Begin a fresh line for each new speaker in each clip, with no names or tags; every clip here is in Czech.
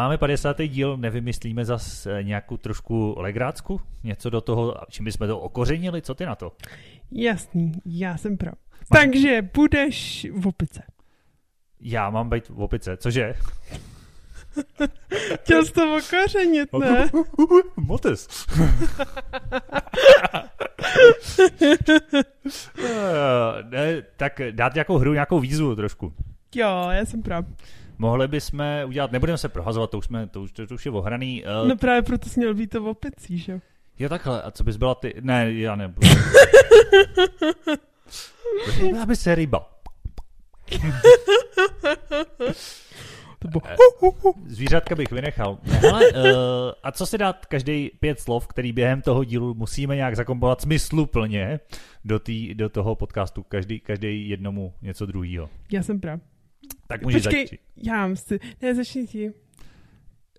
máme 50. díl, nevymyslíme zas eh, nějakou trošku legrácku? Něco do toho, čím bychom to okořenili? Co ty na to?
Jasný, já jsem pro. Takže budeš v opice.
Já mám být v opice, cože?
Chtěl jsi to okořenit, ne?
Motes. Eh, ne, tak dát nějakou hru, nějakou výzvu trošku.
Jo, já jsem pro.
Mohli bychom udělat, nebudeme se prohazovat, to už, jsme, to už, to už je ohraný. Uh,
No právě proto jsi měl být to v opicí, že? jo?
Takhle, a co bys byla ty? Ne, já nebudu. Byla by se ryba.
To bylo...
Zvířátka bych vynechal. Hele, uh, a co si dát každý pět slov, který během toho dílu musíme nějak zakomponovat smysluplně do, tý, do toho podcastu, každý, každý jednomu něco druhýho.
Já jsem pro.
Tak můžeš
Počkej,
začít.
já myslím, ne, začni ti.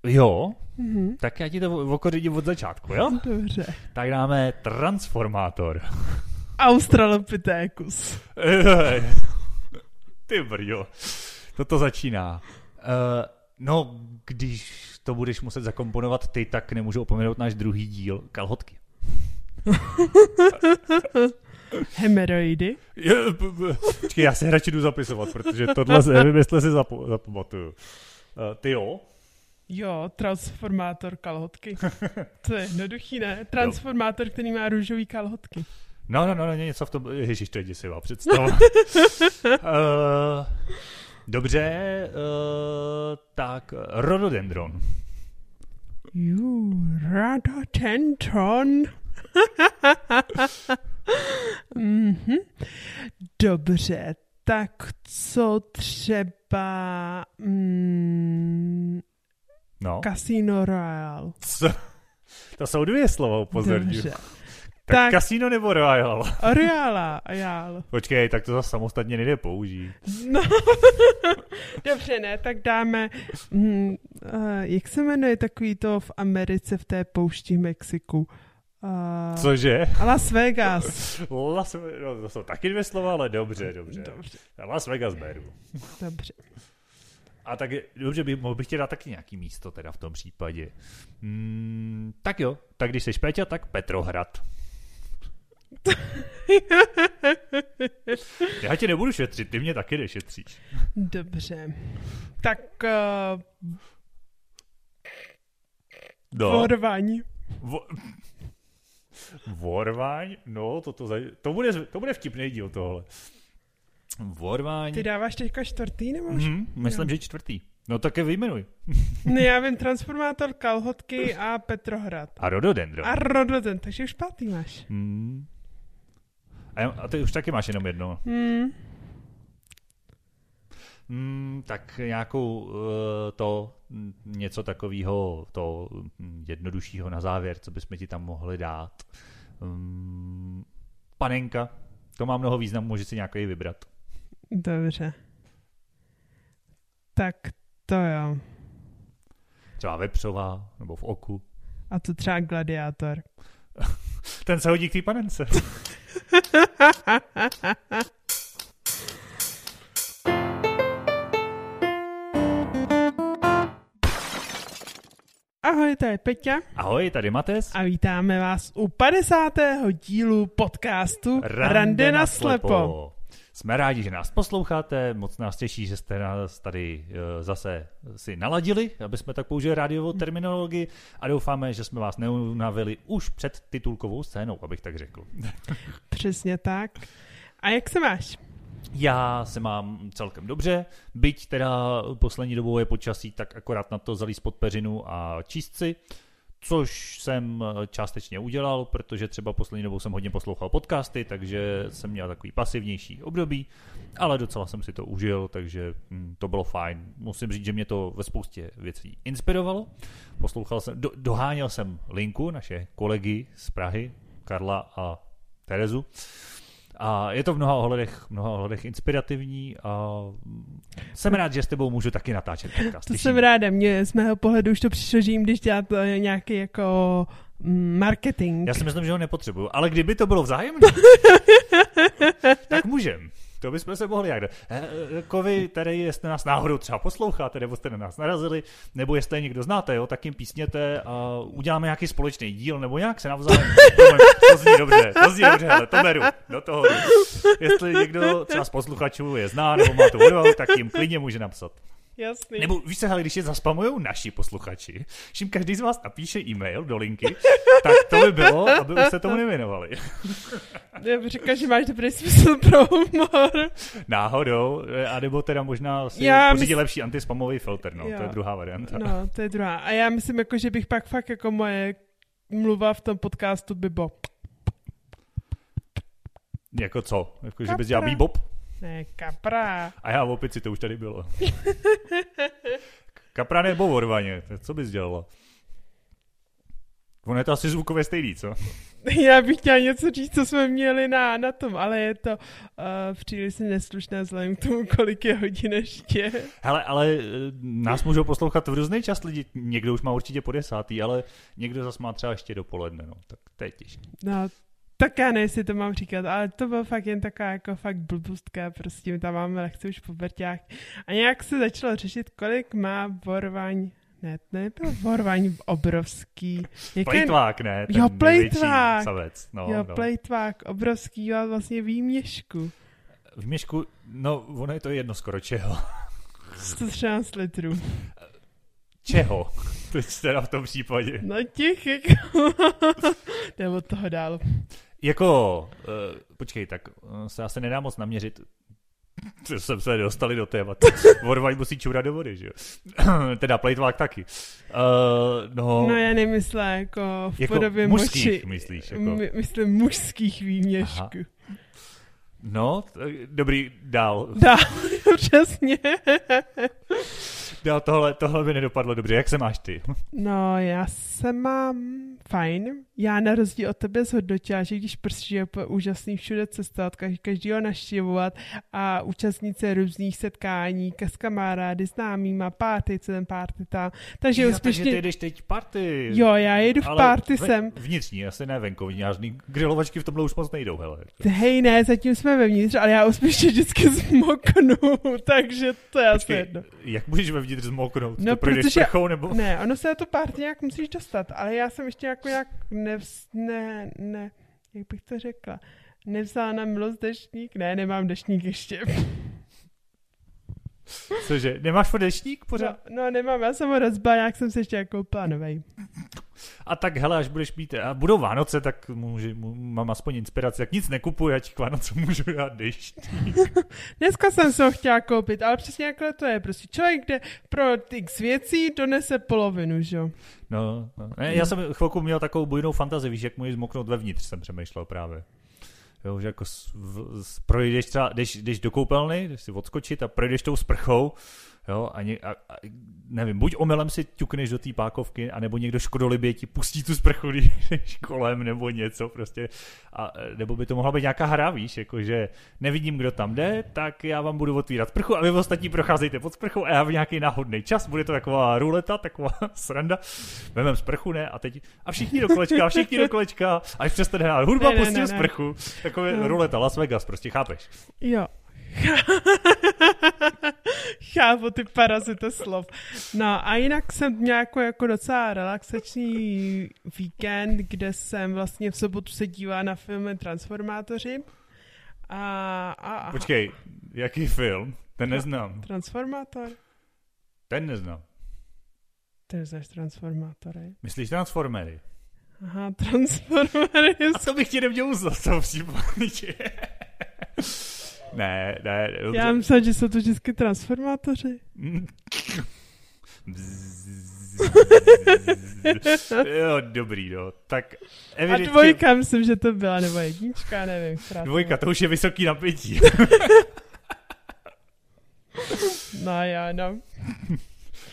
Jo,
Mhm.
tak já ti to okořidím od začátku, jo?
Dobře.
Tak dáme transformátor.
Australopithecus.
Ty brďo, toto začíná. Uh, no, když to budeš muset zakomponovat ty, tak nemůžu opomenout náš druhý díl, kalhotky.
Hemeroidy.
Je, b- b- Počkej, já se radši jdu zapisovat, protože tohle nevím, jestli si zapo- zapamatuju. Uh, ty jo?
Jo, transformátor kalhotky. To je jednoduchý, ne? Transformátor, který má růžový kalhotky.
No, no, no, no něco v tom, ježiš, to je děsivá představa. uh, dobře, uh, tak rododendron.
Jú, Radotentron. mhm. Dobře, tak co třeba mm,
No,
Casino Royale?
co? To jsou dvě slova, upozorňuji.
Dobře.
Tak,
Tak-
kasino nebo Royal?
Royala, Royal.
Počkej, tak to zase samostatně nejde použít.
No. Dobře, ne, tak dáme, mm, uh, jak se jmenuje takový to v Americe v té poušti v Mexiku? Uh,
Cože?
Las Vegas.
Las, no, to jsou taky dvě slova, ale dobře, dobře.
Dobře,
Las Vegas beru.
dobře.
A tak je- dobře, by, mohl bych ti dát taky nějaký místo teda v tom případě. Mm, tak jo, tak když jsi Péťa, tak Petrohrad. Já tě nebudu šetřit, ty mě taky nešetříš.
Dobře. Tak uh,
No. Vo... Vorváň? No, to, to, to, bude, to bude vtipný díl tohle. Vorváň?
Ty dáváš teďka čtvrtý nebo?
Mhm, myslím, že čtvrtý. No tak je vyjmenuj.
Ne, já vím Transformátor, Kalhotky a Petrohrad.
A Rododendron.
A Rododen, takže už pátý máš.
Hmm. A, a ty už taky máš jenom jedno.
Hmm.
Hmm, tak nějakou uh, to, mm, něco takového, to mm, jednoduššího na závěr, co bychom ti tam mohli dát. Um, panenka, to má mnoho významů, může si nějaký vybrat.
Dobře. Tak to jo.
Třeba vepřová, nebo v oku.
A to třeba gladiátor.
Ten se hodí k té panence.
Ahoj, to je Peťa
Ahoj, tady Mates.
a vítáme vás u 50. dílu podcastu Rande na slepo.
Jsme rádi, že nás posloucháte, moc nás těší, že jste nás tady eh, zase si naladili, aby jsme tak použili rádiovou terminologii a doufáme, že jsme vás neunavili už před titulkovou scénou, abych tak řekl.
Přesně tak. A jak se máš?
Já se mám celkem dobře, byť teda poslední dobou je počasí tak akorát na to zalíz pod peřinu a čístci, což jsem částečně udělal, protože třeba poslední dobou jsem hodně poslouchal podcasty, takže jsem měl takový pasivnější období, ale docela jsem si to užil, takže hm, to bylo fajn. Musím říct, že mě to ve spoustě věcí inspirovalo. Poslouchal jsem, do, doháněl jsem Linku, naše kolegy z Prahy, Karla a Terezu. A je to v mnoha ohledech, mnoha ohledech inspirativní a jsem rád, že s tebou můžu taky natáčet podcast.
To jsem
mě.
ráda. Mně z mého pohledu už to přišlo, že jim když dělat eh, nějaký jako mm, marketing.
Já si myslím, že ho nepotřebuju, ale kdyby to bylo vzájemné, tak můžem. To bychom se mohli jak. Eh, Kovi, tady jestli nás náhodou třeba posloucháte, nebo jste na nás narazili, nebo jestli někdo znáte, jo, tak jim písněte a uděláme nějaký společný díl, nebo nějak se navzájem. To zní dobře, to zní dobře, ale to beru do toho. Jestli někdo třeba z posluchačů je zná, nebo má tu odvahu, tak jim klidně může napsat.
Jasný.
Nebo víš se, hele, když je zaspamujou naši posluchači, když jim každý z vás napíše e-mail do linky, tak to by bylo, aby už se tomu nevěnovali.
Já bych řekla, že máš dobrý smysl pro humor.
Náhodou, a nebo teda možná si
Já
pořídit
mys-
lepší antispamový filtr, no,
Jo.
to je druhá varianta.
No, to je druhá. A já myslím, jako, že bych pak fakt jako moje mluva v tom podcastu by bylo
Jako co? Jako, že bys dělal bebop?
Ne, kapra.
A já v opici, to už tady bylo. Kapra nebo vorvaně, co bys dělala? Ono je to asi zvukově stejný, co?
Já bych chtěla něco říct, co jsme měli na, na tom, ale je to uh, příliš neslušné vzhledem k tomu, kolik je hodin ještě.
Hele, ale eh, nás můžou poslouchat v různý čas lidi. Někdo už má určitě po desátý, ale někdo zas má třeba ještě dopoledne, no. Tak to je těžké.
No, tak já nevím, jestli to mám říkat, ale to bylo fakt jen taková jako fakt blbostka, prostě tam máme lehce už povrťák. A nějak se začalo řešit, kolik má vorvaň, ne, to nebylo vorvaň obrovský. Jak je-
Plejtvák, ne? Ten
Jo, plejtvák.
Savec. No,
jo,
no.
plejtvák, obrovský, má vlastně výměšku.
V měšku, no, ono je to jedno skoro čeho.
113 litrů.
Čeho? Teď teda v tom případě.
No těch, jako... Nebo toho dál.
Jako, uh, počkej, tak uh, se asi nedá moc naměřit. To jsme se dostali do tématu. Vorvaň musí čurat do vody, že jo? teda plejtvák taky. Uh, no,
No já nemyslím jako v
jako
podobě
mužských,
moči.
myslíš? Jako.
My, myslím mužských výměšků.
No, tak, dobrý, dál.
Dá, přesně.
Dál tohle, tohle by nedopadlo dobře. Jak se máš ty?
No, já se mám fajn. Já na rozdíl od tebe zhodnotila, že když prší je úžasný všude cestovat, každý, každýho naštěvovat a účastnit se různých setkání s kamarády, známýma, párty, co ten párty tam. Takže
Jo,
úspěšně...
takže ty jdeš teď party.
Jo, já jedu v
Ale
párty
ve-
sem.
Vnitřní, asi ne venkovní. Žádný grilovačky v tomhle už moc nejdou, hele.
Hej, ne, zatím jsme vevnitř, ale já úspěšně vždycky zmoknu, takže to je asi jedno.
jak můžeš vevnitř zmoknout?
No,
to
protože-
sprchou nebo...
Ne, ono se na tu párty nějak musíš dostat, ale já jsem ještě jako nějak nevz, ne, ne, jak bych to řekla, nevzala na milost deštník, ne, nemám deštník ještě.
Cože, nemáš furt dešník
No,
pořád?
no nemám, já jsem ho rozbala, nějak jsem se ještě jako plánovej.
A tak hele, až budeš mít, a budou Vánoce, tak může, mám aspoň inspiraci, tak nic nekupuji, ať k Vánoce můžu dát deštník.
Dneska jsem se ho chtěla koupit, ale přesně jakhle to je, prostě člověk jde pro x věcí, donese polovinu, že jo.
No, no. Ne, já jsem chvilku měl takovou bujnou fantazii, víš, jak můžeš zmoknout vevnitř, jsem přemýšlel právě. Jo, že jako s, v, s, projdeš třeba, jdeš, jdeš do koupelny, jdeš si odskočit a projdeš tou sprchou, jo, a, ně, a, a nevím, buď omylem si ťukneš do té pákovky, anebo někdo škodolibě ti pustí tu sprchu, když kolem, nebo něco prostě, a, nebo by to mohla být nějaká hra, víš, jakože nevidím, kdo tam jde, tak já vám budu otvírat sprchu a vy ostatní procházejte pod sprchou a já v nějaký náhodný čas, bude to taková ruleta, taková sranda, vemem sprchu, ne, a teď, a všichni do kolečka, a všichni do kolečka, až přestane hrát hudba,
Ne, ne, ne, ne.
sprchu, takové ruleta, Las Vegas, prostě chápeš.
Jo. Chápu ty parazity slov. No a jinak jsem měla jako, jako docela relaxační víkend, kde jsem vlastně v sobotu se dívala na filmy Transformátoři. A, a, a
Počkej, jaký film? Ten neznám.
Transformátor?
Ten neznám.
Ty neznáš Transformátory?
Myslíš Transformery?
Aha, Transformery.
A co bych ti neměl uznat v tom případě? Ne, ne, dobře.
Já myslím, že jsou to vždycky Transformátoři.
jo, dobrý, no. Tak
A
evidentně...
dvojka, myslím, že to byla, nebo jednička, nevím. která
Dvojka, to už je vysoký napětí.
No jo, no.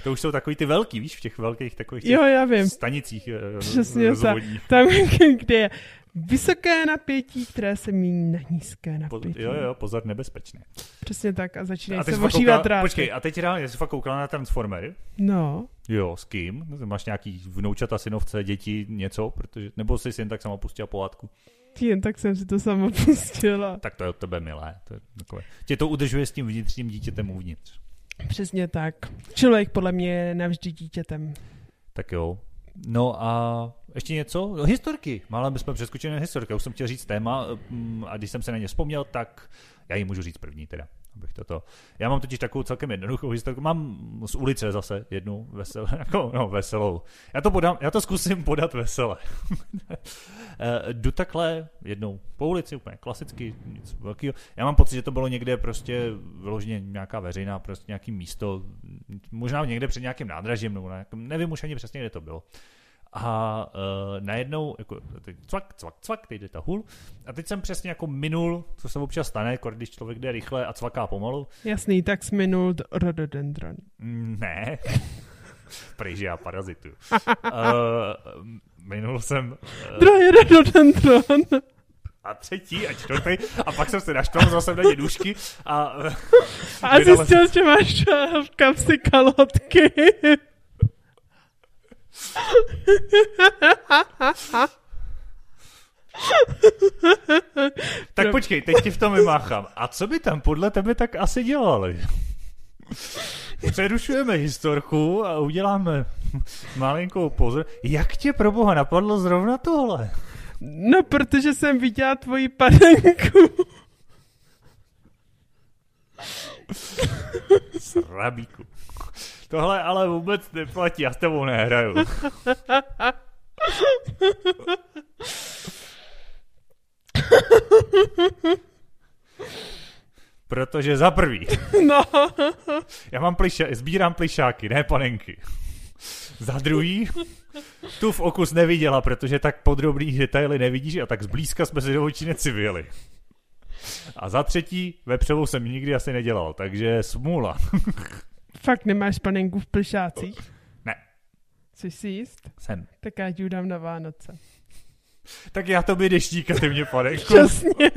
to už jsou takový ty velký, víš, v těch velkých takových těch
Jo, já vím.
stanicích eh,
Přesně. Tam, kde je vysoké napětí, které se mění na nízké napětí.
Po, jo, jo, pozor, nebezpečné.
Přesně tak a začínají se
koukala,
dráty.
počkej, a teď reálně jsi fakt koukala na Transformery?
No,
Jo, s kým? No, Máš nějaký vnoučata, synovce, děti, něco? Protože, nebo jsi si jen tak sama pustila pohádku?
jen tak jsem si to sama pustila.
Tak to je od tebe milé. To je takové. Tě to udržuje s tím vnitřním dítětem uvnitř.
Přesně tak. Člověk podle mě je navždy dítětem.
Tak jo. No a ještě něco? No, Historky. Málem bychom přeskočili na historky. Už jsem chtěl říct téma mm, a když jsem se na ně vzpomněl, tak já ji můžu říct první teda. Abych toto. Já mám totiž takovou celkem jednoduchou historku. Mám z ulice zase jednu veselou, jako, no, veselou. Já to, podám, já to zkusím podat vesele. Eh, Jdu takhle jednou po ulici, úplně klasicky, nic velkého. Já mám pocit, že to bylo někde prostě vyloženě nějaká veřejná, prostě nějaký místo, možná někde před nějakým nádražím, nebo ne, nevím už ani přesně, kde to bylo. A uh, najednou, jako, teď cvak, cvak, cvak, teď jde ta hůl. A teď jsem přesně jako minul, co se občas stane, jako když člověk jde rychle a cvaká pomalu.
Jasný, tak jsi minul rododendron.
Mm, Ne. Prej, že já parazituju. uh, minul jsem uh,
Druhý rododendron.
a třetí a čtvrtý a pak jsem se naštval, vzal jsem na ně nůžky a
A zjistil, že máš v kapsi kalotky.
Tak
No.
počkej, teď ti v tom vymáchám. A co by tam podle tebe tak asi dělali? Přerušujeme historku a uděláme malinkou pozor. Jak tě pro boha napadlo zrovna tohle?
No, protože jsem viděla tvoji panenku.
Srabíku. Tohle ale vůbec neplatí, já s tebou nehraju. Protože za prvý,
No,
já mám pliša, sbírám plišáky, ne panenky. Za druhý, tu v okus neviděla, protože tak podrobný detaily nevidíš a tak zblízka jsme si do očí necivili. A za třetí, vepřovou jsem nikdy asi nedělal, takže smůla.
Fakt nemáš panenku v plšácích?
Ne.
Jsi si jist?
Jsem.
Tak já ti ji dám na Vánoce.
Tak já tobě deštíka, ty mě panenku.
Přesně.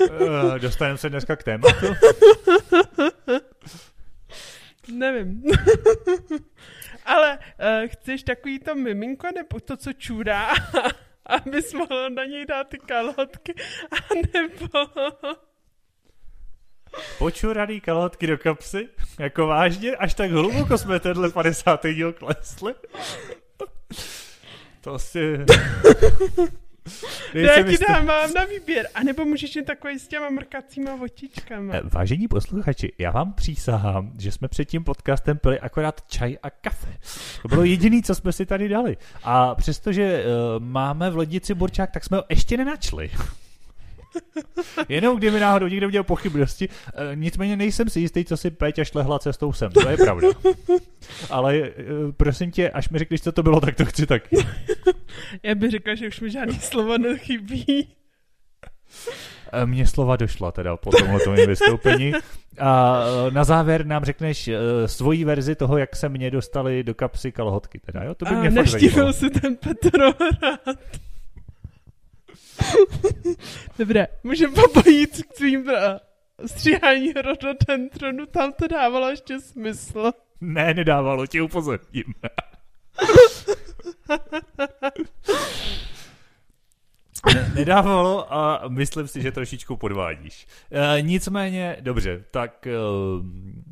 Uh, dostaneme se dneska k tématu.
Nevím. Ale uh, chceš takový to miminko, nebo to, co čurá, abys mohl na něj dát ty kalhotky, a nebo...
Počuraný kalhotky do kapsy? Jako vážně? Až tak hluboko jsme tenhle 50. díl klesli? To si...
Ne, já ti dám, mám na výběr. A nebo můžeš jen takový s těma mrkacíma očičkama.
Eh, Vážení posluchači, já vám přísahám, že jsme před tím podcastem pili akorát čaj a kafe. To bylo jediné, co jsme si tady dali. A přestože uh, máme v lednici borčák, tak jsme ho ještě nenačli. Jenom kdyby náhodou někdo měl pochybnosti. E, nicméně nejsem si jistý, co si Péťa šlehla cestou sem. To je pravda. Ale e, prosím tě, až mi řekneš, co to bylo, tak to chci taky.
Já bych řekla, že už mi žádný slovo nechybí.
E, Mně slova došla teda po tomhle vystoupení. A na závěr nám řekneš svoji verzi toho, jak se mě dostali do kapsy kalhotky. Teda, jo? To by
A
mě fakt zajímalo.
naštívil si ten Petrohrad. Dobré, můžeme popojít k tvým eh, stříhání rododentronu, tam to dávalo ještě smysl.
Ne, nedávalo, tě upozorním. Ne, nedávalo a myslím si, že trošičku podvádíš. E, nicméně, dobře, tak e,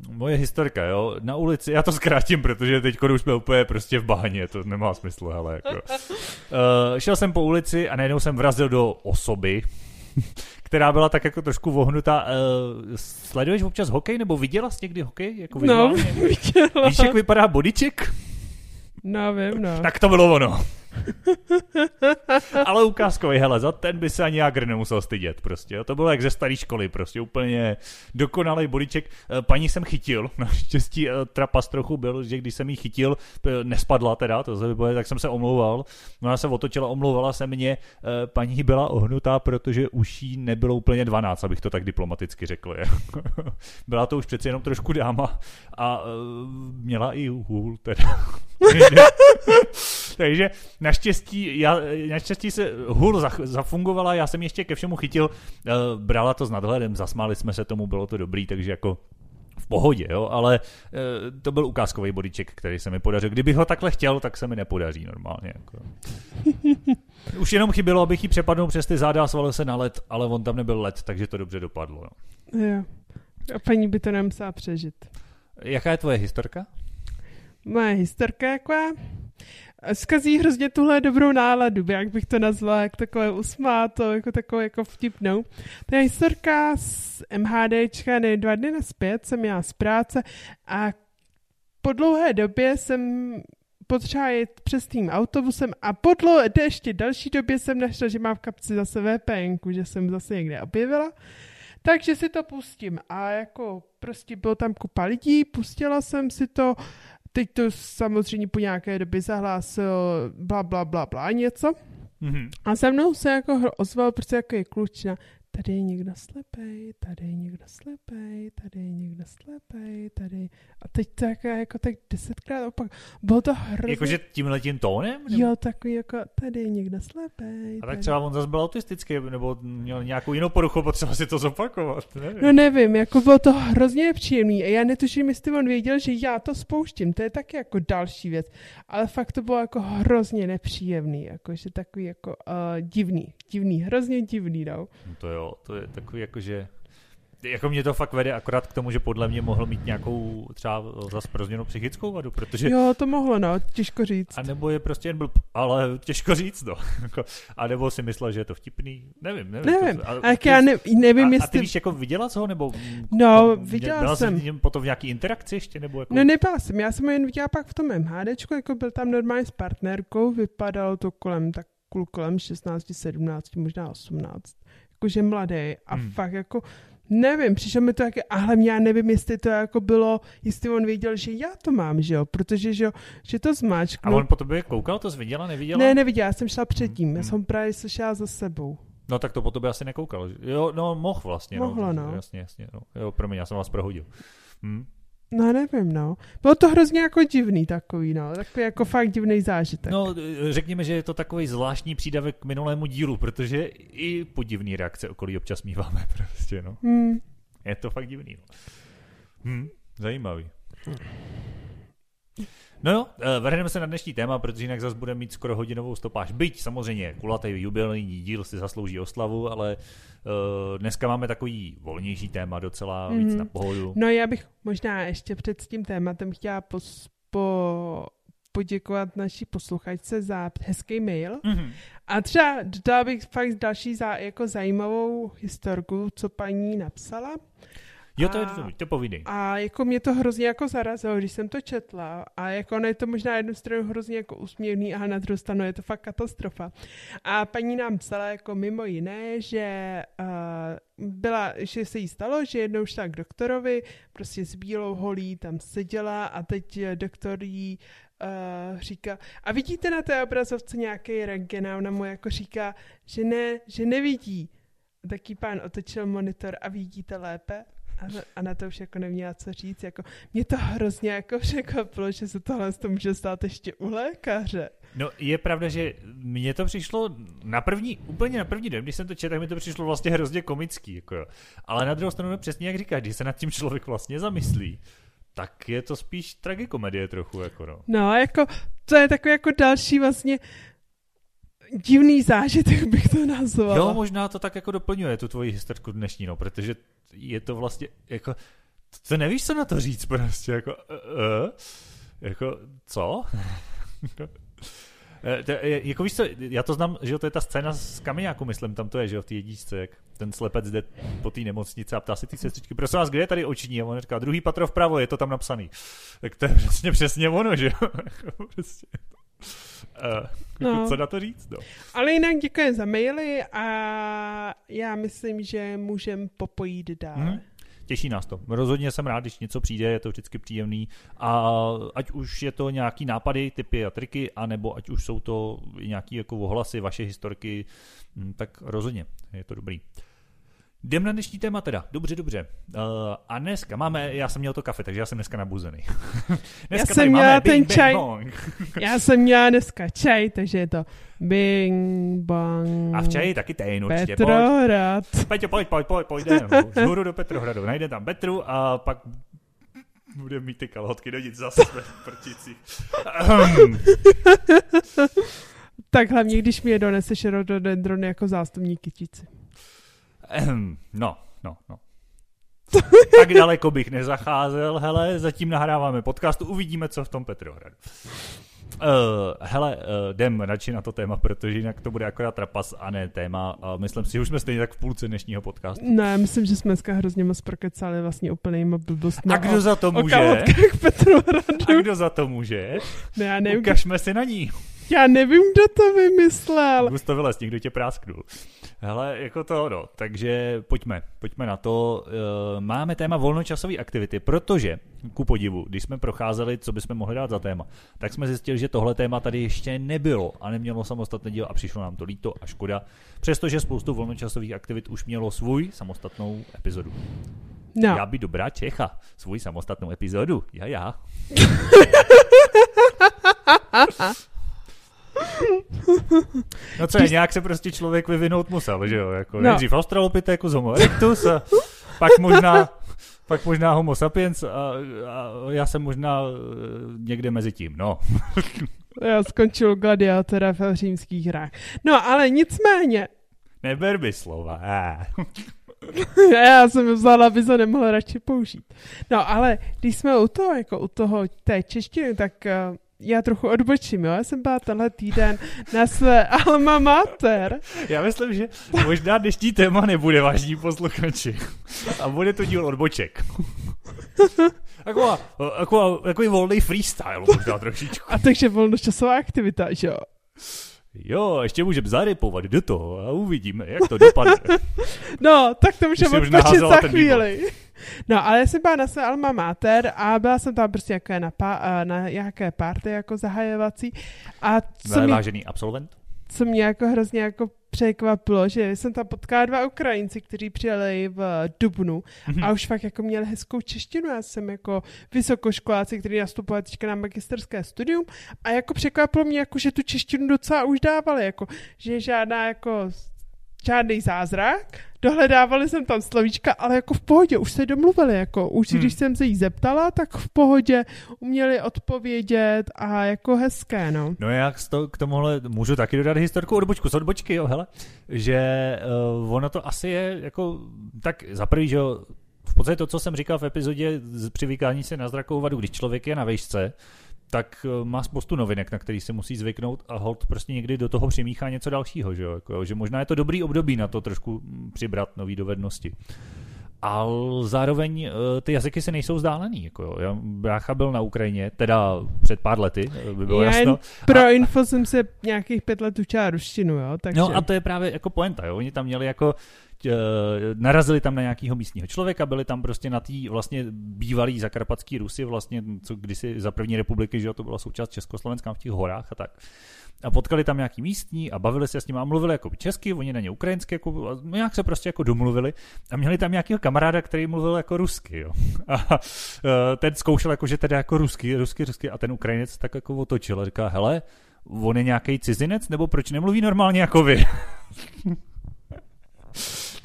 moje historka, jo, na ulici, já to zkrátím, protože teď už jsme úplně prostě v bahně, to nemá smysl, hele, jako. E, šel jsem po ulici a najednou jsem vrazil do osoby, která byla tak jako trošku vohnutá. E, sleduješ občas hokej, nebo viděla jsi někdy hokej? Jako
No,
vizuálně?
viděla.
Víš, jak vypadá bodyček?
No, vím, no.
Tak to bylo ono. Ale ukázkový, hele, za ten by se ani Jagr nemusel stydět prostě. To bylo jak ze staré školy, prostě úplně dokonalý bodyček. Eh, Paní jsem chytil, naštěstí eh, trapas trochu byl, že když jsem ji chytil, nespadla teda, to se vypadá, tak jsem se omlouval. Ona se otočila, omlouvala se mě, eh, paní byla ohnutá, protože už jí nebylo úplně 12, abych to tak diplomaticky řekl. Byla to už přeci jenom trošku dáma a měla i hůl teda. Takže naštěstí, já, naštěstí se hůl zafungovala, já jsem ještě ke všemu chytil, uh, brala to s nadhledem, zasmáli jsme se tomu, bylo to dobrý, takže jako v pohodě, jo, ale uh, to byl ukázkový bodyček, který se mi podařil. Kdybych ho takhle chtěl, tak se mi nepodaří normálně. Jako. Už jenom chybělo, abych ji přepadnul přes ty záda a svalil se na led, ale on tam nebyl led, takže to dobře dopadlo. No.
Jo. A paní by to nemusela přežit.
Jaká je tvoje historka?
Moje historka jako zkazí hrozně tuhle dobrou náladu, jak bych to nazvala, jak takové usmáto, jako takové jako vtipnou. To je historka z MHDčka, ne dva dny naspět, jsem měla z práce a po dlouhé době jsem potřeba jet přes tým autobusem a po dlouhé, ještě další době jsem našla, že mám v kapci zase VPN, že jsem zase někde objevila. Takže si to pustím a jako prostě bylo tam kupa lidí, pustila jsem si to, teď to samozřejmě po nějaké době zahlásil bla bla bla bla něco. Mm-hmm. A se mnou se jako ozval prostě jako je klučina, tady je někdo slepej, tady je někdo slepej, tady je někdo slepej, tady... A teď to jako, jako tak desetkrát opak. Bylo to hrozně...
Jakože tímhle tím tónem?
Nebo? Jo, takový jako, tady je někdo slepej.
A tak třeba on zase byl autistický, nebo měl nějakou jinou poruchu, potřeba si to zopakovat. Nevím.
No nevím, jako bylo to hrozně nepříjemný. A já netuším, jestli on věděl, že já to spouštím. To je taky jako další věc. Ale fakt to bylo jako hrozně nepříjemný. Jakože takový jako uh, divný. Divný, hrozně divný, no.
no to jo to je takový jakože jako mě to fakt vede akorát k tomu, že podle mě mohl mít nějakou třeba zase prozněnou psychickou vadu, protože...
Jo, to mohlo, no, těžko říct.
A nebo je prostě jen blb, ale těžko říct, no. Jako, a nebo si myslel, že je to vtipný, nevím, nevím.
Nevím, to, a, a jak já ne, nevím,
a,
jestli...
A ty víš, jako viděla jsi ho, nebo...
No, viděla
byla
jsem.
Byla potom v nějaký interakci ještě, nebo jako...
No nebyla jsem, já jsem ho jen viděla pak v tom MHDčku, jako byl tam normálně s partnerkou, vypadalo to kolem tak kolem 16, 17, možná 18 jakože mladý a hmm. fakt jako Nevím, přišlo mi to jako, a hlavně já nevím, jestli to jako bylo, jestli on věděl, že já to mám, že jo, protože, že, jo, že to zmáčknu.
A on po tobě koukal, to jsi viděla, neviděla?
Ne, neviděla, já jsem šla předtím, hmm. já jsem právě se šla za sebou.
No tak to po tobě asi nekoukal. Jo, no mohl vlastně.
No. Mohlo, no.
no. Jasně, jasně. No. Jo, promiň, já jsem vás prohodil. Hm.
No nevím, no. Bylo to hrozně jako divný takový, no. Takový jako fakt divný zážitek.
No, řekněme, že je to takový zvláštní přídavek k minulému dílu, protože i podivný reakce okolí občas míváme prostě, no. Hmm. Je to fakt divný, no. Hm, zajímavý. No jo, eh, vrhneme se na dnešní téma, protože jinak zase budeme mít skoro hodinovou stopáž. Byť samozřejmě kulatý jubilejní díl si zaslouží oslavu, ale uh, dneska máme takový volnější téma docela, mm. víc mhm. na pohodu.
No já bych možná ještě před tím tématem chtěla pos, po, poděkovat naší posluchačce za hezký mail. Mm-hmm. A třeba dodala bych fakt další za, jako zajímavou historku, co paní napsala.
Jo, to je to, to povídej.
A jako mě to hrozně jako zarazilo, když jsem to četla. A jako ono je to možná jednu stranu hrozně jako usměvný, a na druhou stranu je to fakt katastrofa. A paní nám psala jako mimo jiné, že uh, byla, že se jí stalo, že jednou šla k doktorovi, prostě s bílou holí tam seděla a teď doktor jí uh, říká, a vidíte na té obrazovce nějaký rentgen a ona mu jako říká, že ne, že nevidí. Taký pán otočil monitor a vidíte lépe a, a na to už jako neměla co říct. Jako, mě to hrozně jako překvapilo, že se tohle to může stát ještě u lékaře.
No je pravda, že mně to přišlo na první, úplně na první den, když jsem to četl, tak mi to přišlo vlastně hrozně komický. Jako jo. Ale na druhou stranu přesně jak říkáš, když se nad tím člověk vlastně zamyslí, tak je to spíš tragikomedie trochu. Jako no.
no, jako to je takový jako další vlastně divný zážitek bych to nazval.
Jo, možná to tak jako doplňuje tu tvoji historku dnešní, no, protože je to vlastně jako, to nevíš, co na to říct prostě, jako, uh, uh, jako, co? E, jako víš co, já to znám, že to je ta scéna z Kamiňáku, myslím, tam to je, že jo, v té jedničce, jak ten slepec jde po té nemocnici a ptá si ty sestřičky, prosím vás, kde je tady oční? A on říká, druhý patro vpravo, je to tam napsaný. Tak to je přesně přesně ono, že jo? Jako prostě. Uh, no. Co na to říct? No.
Ale jinak děkuji za maily a já myslím, že můžeme popojít dál. Hmm.
Těší nás to. Rozhodně jsem rád, když něco přijde, je to vždycky příjemný. A ať už je to nějaký nápady, typy a triky, anebo ať už jsou to nějaký jako ohlasy, vaše historky, hm, tak rozhodně je to dobrý. Jdem na dnešní téma teda. Dobře, dobře. Uh, a dneska máme, já jsem měl to kafe, takže já jsem dneska nabuzený.
dneska já jsem měla ten čaj. Já jsem měla dneska čaj, takže je to bing, bang.
A v čaji taky tejn určitě.
Petrohrad.
Peťo, pojď, pojď, pojď, pojď. Vzhůru do Petrohradu, najde tam Petru a pak bude mít ty kalhotky do nic zase v prticích.
tak hlavně, když mi je doneseš rododendrony jako zástupní kytici.
no, no, no. tak daleko bych nezacházel, hele, zatím nahráváme podcast, uvidíme, co v tom Petrohradu. Uh, hele, uh, jdem radši na to téma, protože jinak to bude akorát trapas a ne téma. A myslím si, že už jsme stejně tak v půlce dnešního podcastu.
Ne, myslím, že jsme dneska hrozně moc prokecali vlastně úplnýma blbostmi.
A kdo za to může? A kdo za to může?
Ne, já nevím.
Ukažme si na ní.
Já nevím, kdo to vymyslel.
Gusto Vylez, někdo tě prásknul. Hele, jako to, no. Takže pojďme, pojďme na to. E, máme téma volnočasové aktivity, protože, ku podivu, když jsme procházeli, co bychom mohli dát za téma, tak jsme zjistili, že tohle téma tady ještě nebylo a nemělo samostatné díl a přišlo nám to líto a škoda, přestože spoustu volnočasových aktivit už mělo svůj samostatnou epizodu. No. Já by dobrá Čecha, svůj samostatnou epizodu. Ja, já. No co je, nějak se prostě člověk vyvinout musel, že jo? Jako no. Nejdřív Australopithecus, Homo erectus a pak možná, pak možná Homo sapiens a, a já jsem možná e, někde mezi tím, no.
Já skončil gladiátora v římských hrách. No, ale nicméně.
Neber mi slova.
Já jsem vzala, aby se nemohla radši použít. No, ale když jsme u toho, jako u toho té češtiny, tak uh, já trochu odbočím, jo? Já jsem byla tenhle týden na své alma mater.
Já myslím, že možná dnešní téma nebude vážní posluchači. A bude to díl odboček. Taková, taková, takový volný freestyle možná trošičku.
A takže volnočasová aktivita, že jo?
Jo, ještě můžeme zarypovat do toho a uvidíme, jak to dopadne.
no, tak to můžeme odpočít za chvíli. No, ale já jsem byla na své alma mater a byla jsem tam prostě jako na, pa, na nějaké party jako zahajovací. A
co mě, vážený absolvent?
Co mě jako hrozně jako překvapilo, že jsem tam potkala dva Ukrajinci, kteří přijeli v Dubnu mm-hmm. a už fakt jako měli hezkou češtinu. Já jsem jako vysokoškoláci, kteří nastupovali teďka na magisterské studium a jako překvapilo mě, jako, že tu češtinu docela už dávali, jako, že žádná jako žádný zázrak, dohledávali jsem tam slovíčka, ale jako v pohodě, už se domluvili, jako už hmm. když jsem se jí zeptala, tak v pohodě uměli odpovědět a jako hezké, no.
No jak to, k tomuhle můžu taky dodat historku odbočku z odbočky, jo, hele, že uh, ono to asi je jako, tak za prvý, že jo, v podstatě to, co jsem říkal v epizodě z přivykání se na zrakovou vadu, když člověk je na výšce, tak eh, má spoustu novinek, na který se musí zvyknout a hold prostě někdy do toho přimíchá něco dalšího, že, jo? Jako, že možná je to dobrý období na to trošku mm, přibrat nové dovednosti. Ale zároveň eh, ty jazyky se nejsou vzdálený. Jako jo. Já, brácha byl na Ukrajině, teda před pár lety, eh, by bylo
Já
jasno.
Pro a, info jsem se nějakých pět let učila ruštinu, jo. Takže...
No a to je právě jako poenta, jo. Oni tam měli jako Eh, narazili tam na nějakého místního člověka, byli tam prostě na té vlastně bývalý zakarpatský Rusy, vlastně, co kdysi za první republiky, že to byla součást Československa v těch horách a tak. A potkali tam nějaký místní a bavili se s nimi a mluvili jako česky, oni na ně ukrajinsky, jako, a nějak se prostě jako domluvili a měli tam nějakého kamaráda, který mluvil jako rusky, jo. A eh, ten zkoušel jako, že teda jako rusky, rusky, rusky a ten Ukrajinec tak jako otočil a říká, hele, on je nějaký cizinec, nebo proč nemluví normálně jako vy?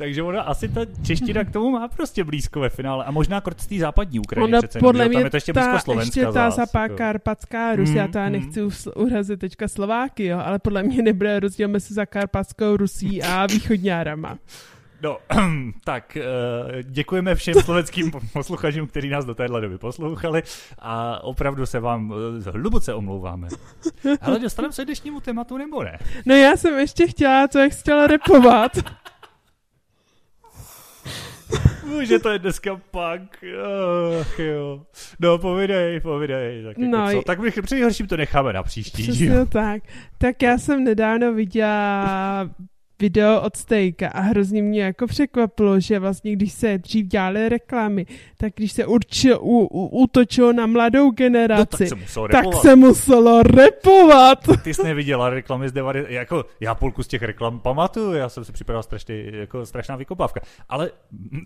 Takže ona asi ta čeština k tomu má prostě blízko ve finále. A možná z té západní Ukrajiny ona
přece. Podle mě tam
je to ještě
ta,
blízko Slovenska.
Ještě ta zapá jako. karpatská Rus, mm, já to já mm. nechci mm. urazit teďka Slováky, jo, ale podle mě nebude rozdíl mezi zakarpatskou Rusí a východňárama.
No, tak eh, děkujeme všem slovenským posluchačům, kteří nás do téhle doby poslouchali a opravdu se vám eh, hluboce omlouváme. Ale dostaneme se dnešnímu tématu nebo ne?
No já jsem ještě chtěla, co jak chtěla repovat.
že to je dneska punk. Ach, jo. No, povidej, povidej. Tak, jako no, co? tak bych při to necháme na příští.
Přesně tak. Tak já jsem nedávno viděla video od Stejka a hrozně mě jako překvapilo, že vlastně když se dřív dělaly reklamy, tak když se určil, u, u, útočilo na mladou generaci, no, tak, se tak se muselo repovat.
Ty jsi neviděla reklamy z 90, jako já půlku z těch reklam pamatuju, já jsem si připadal strašný, jako strašná vykopávka. Ale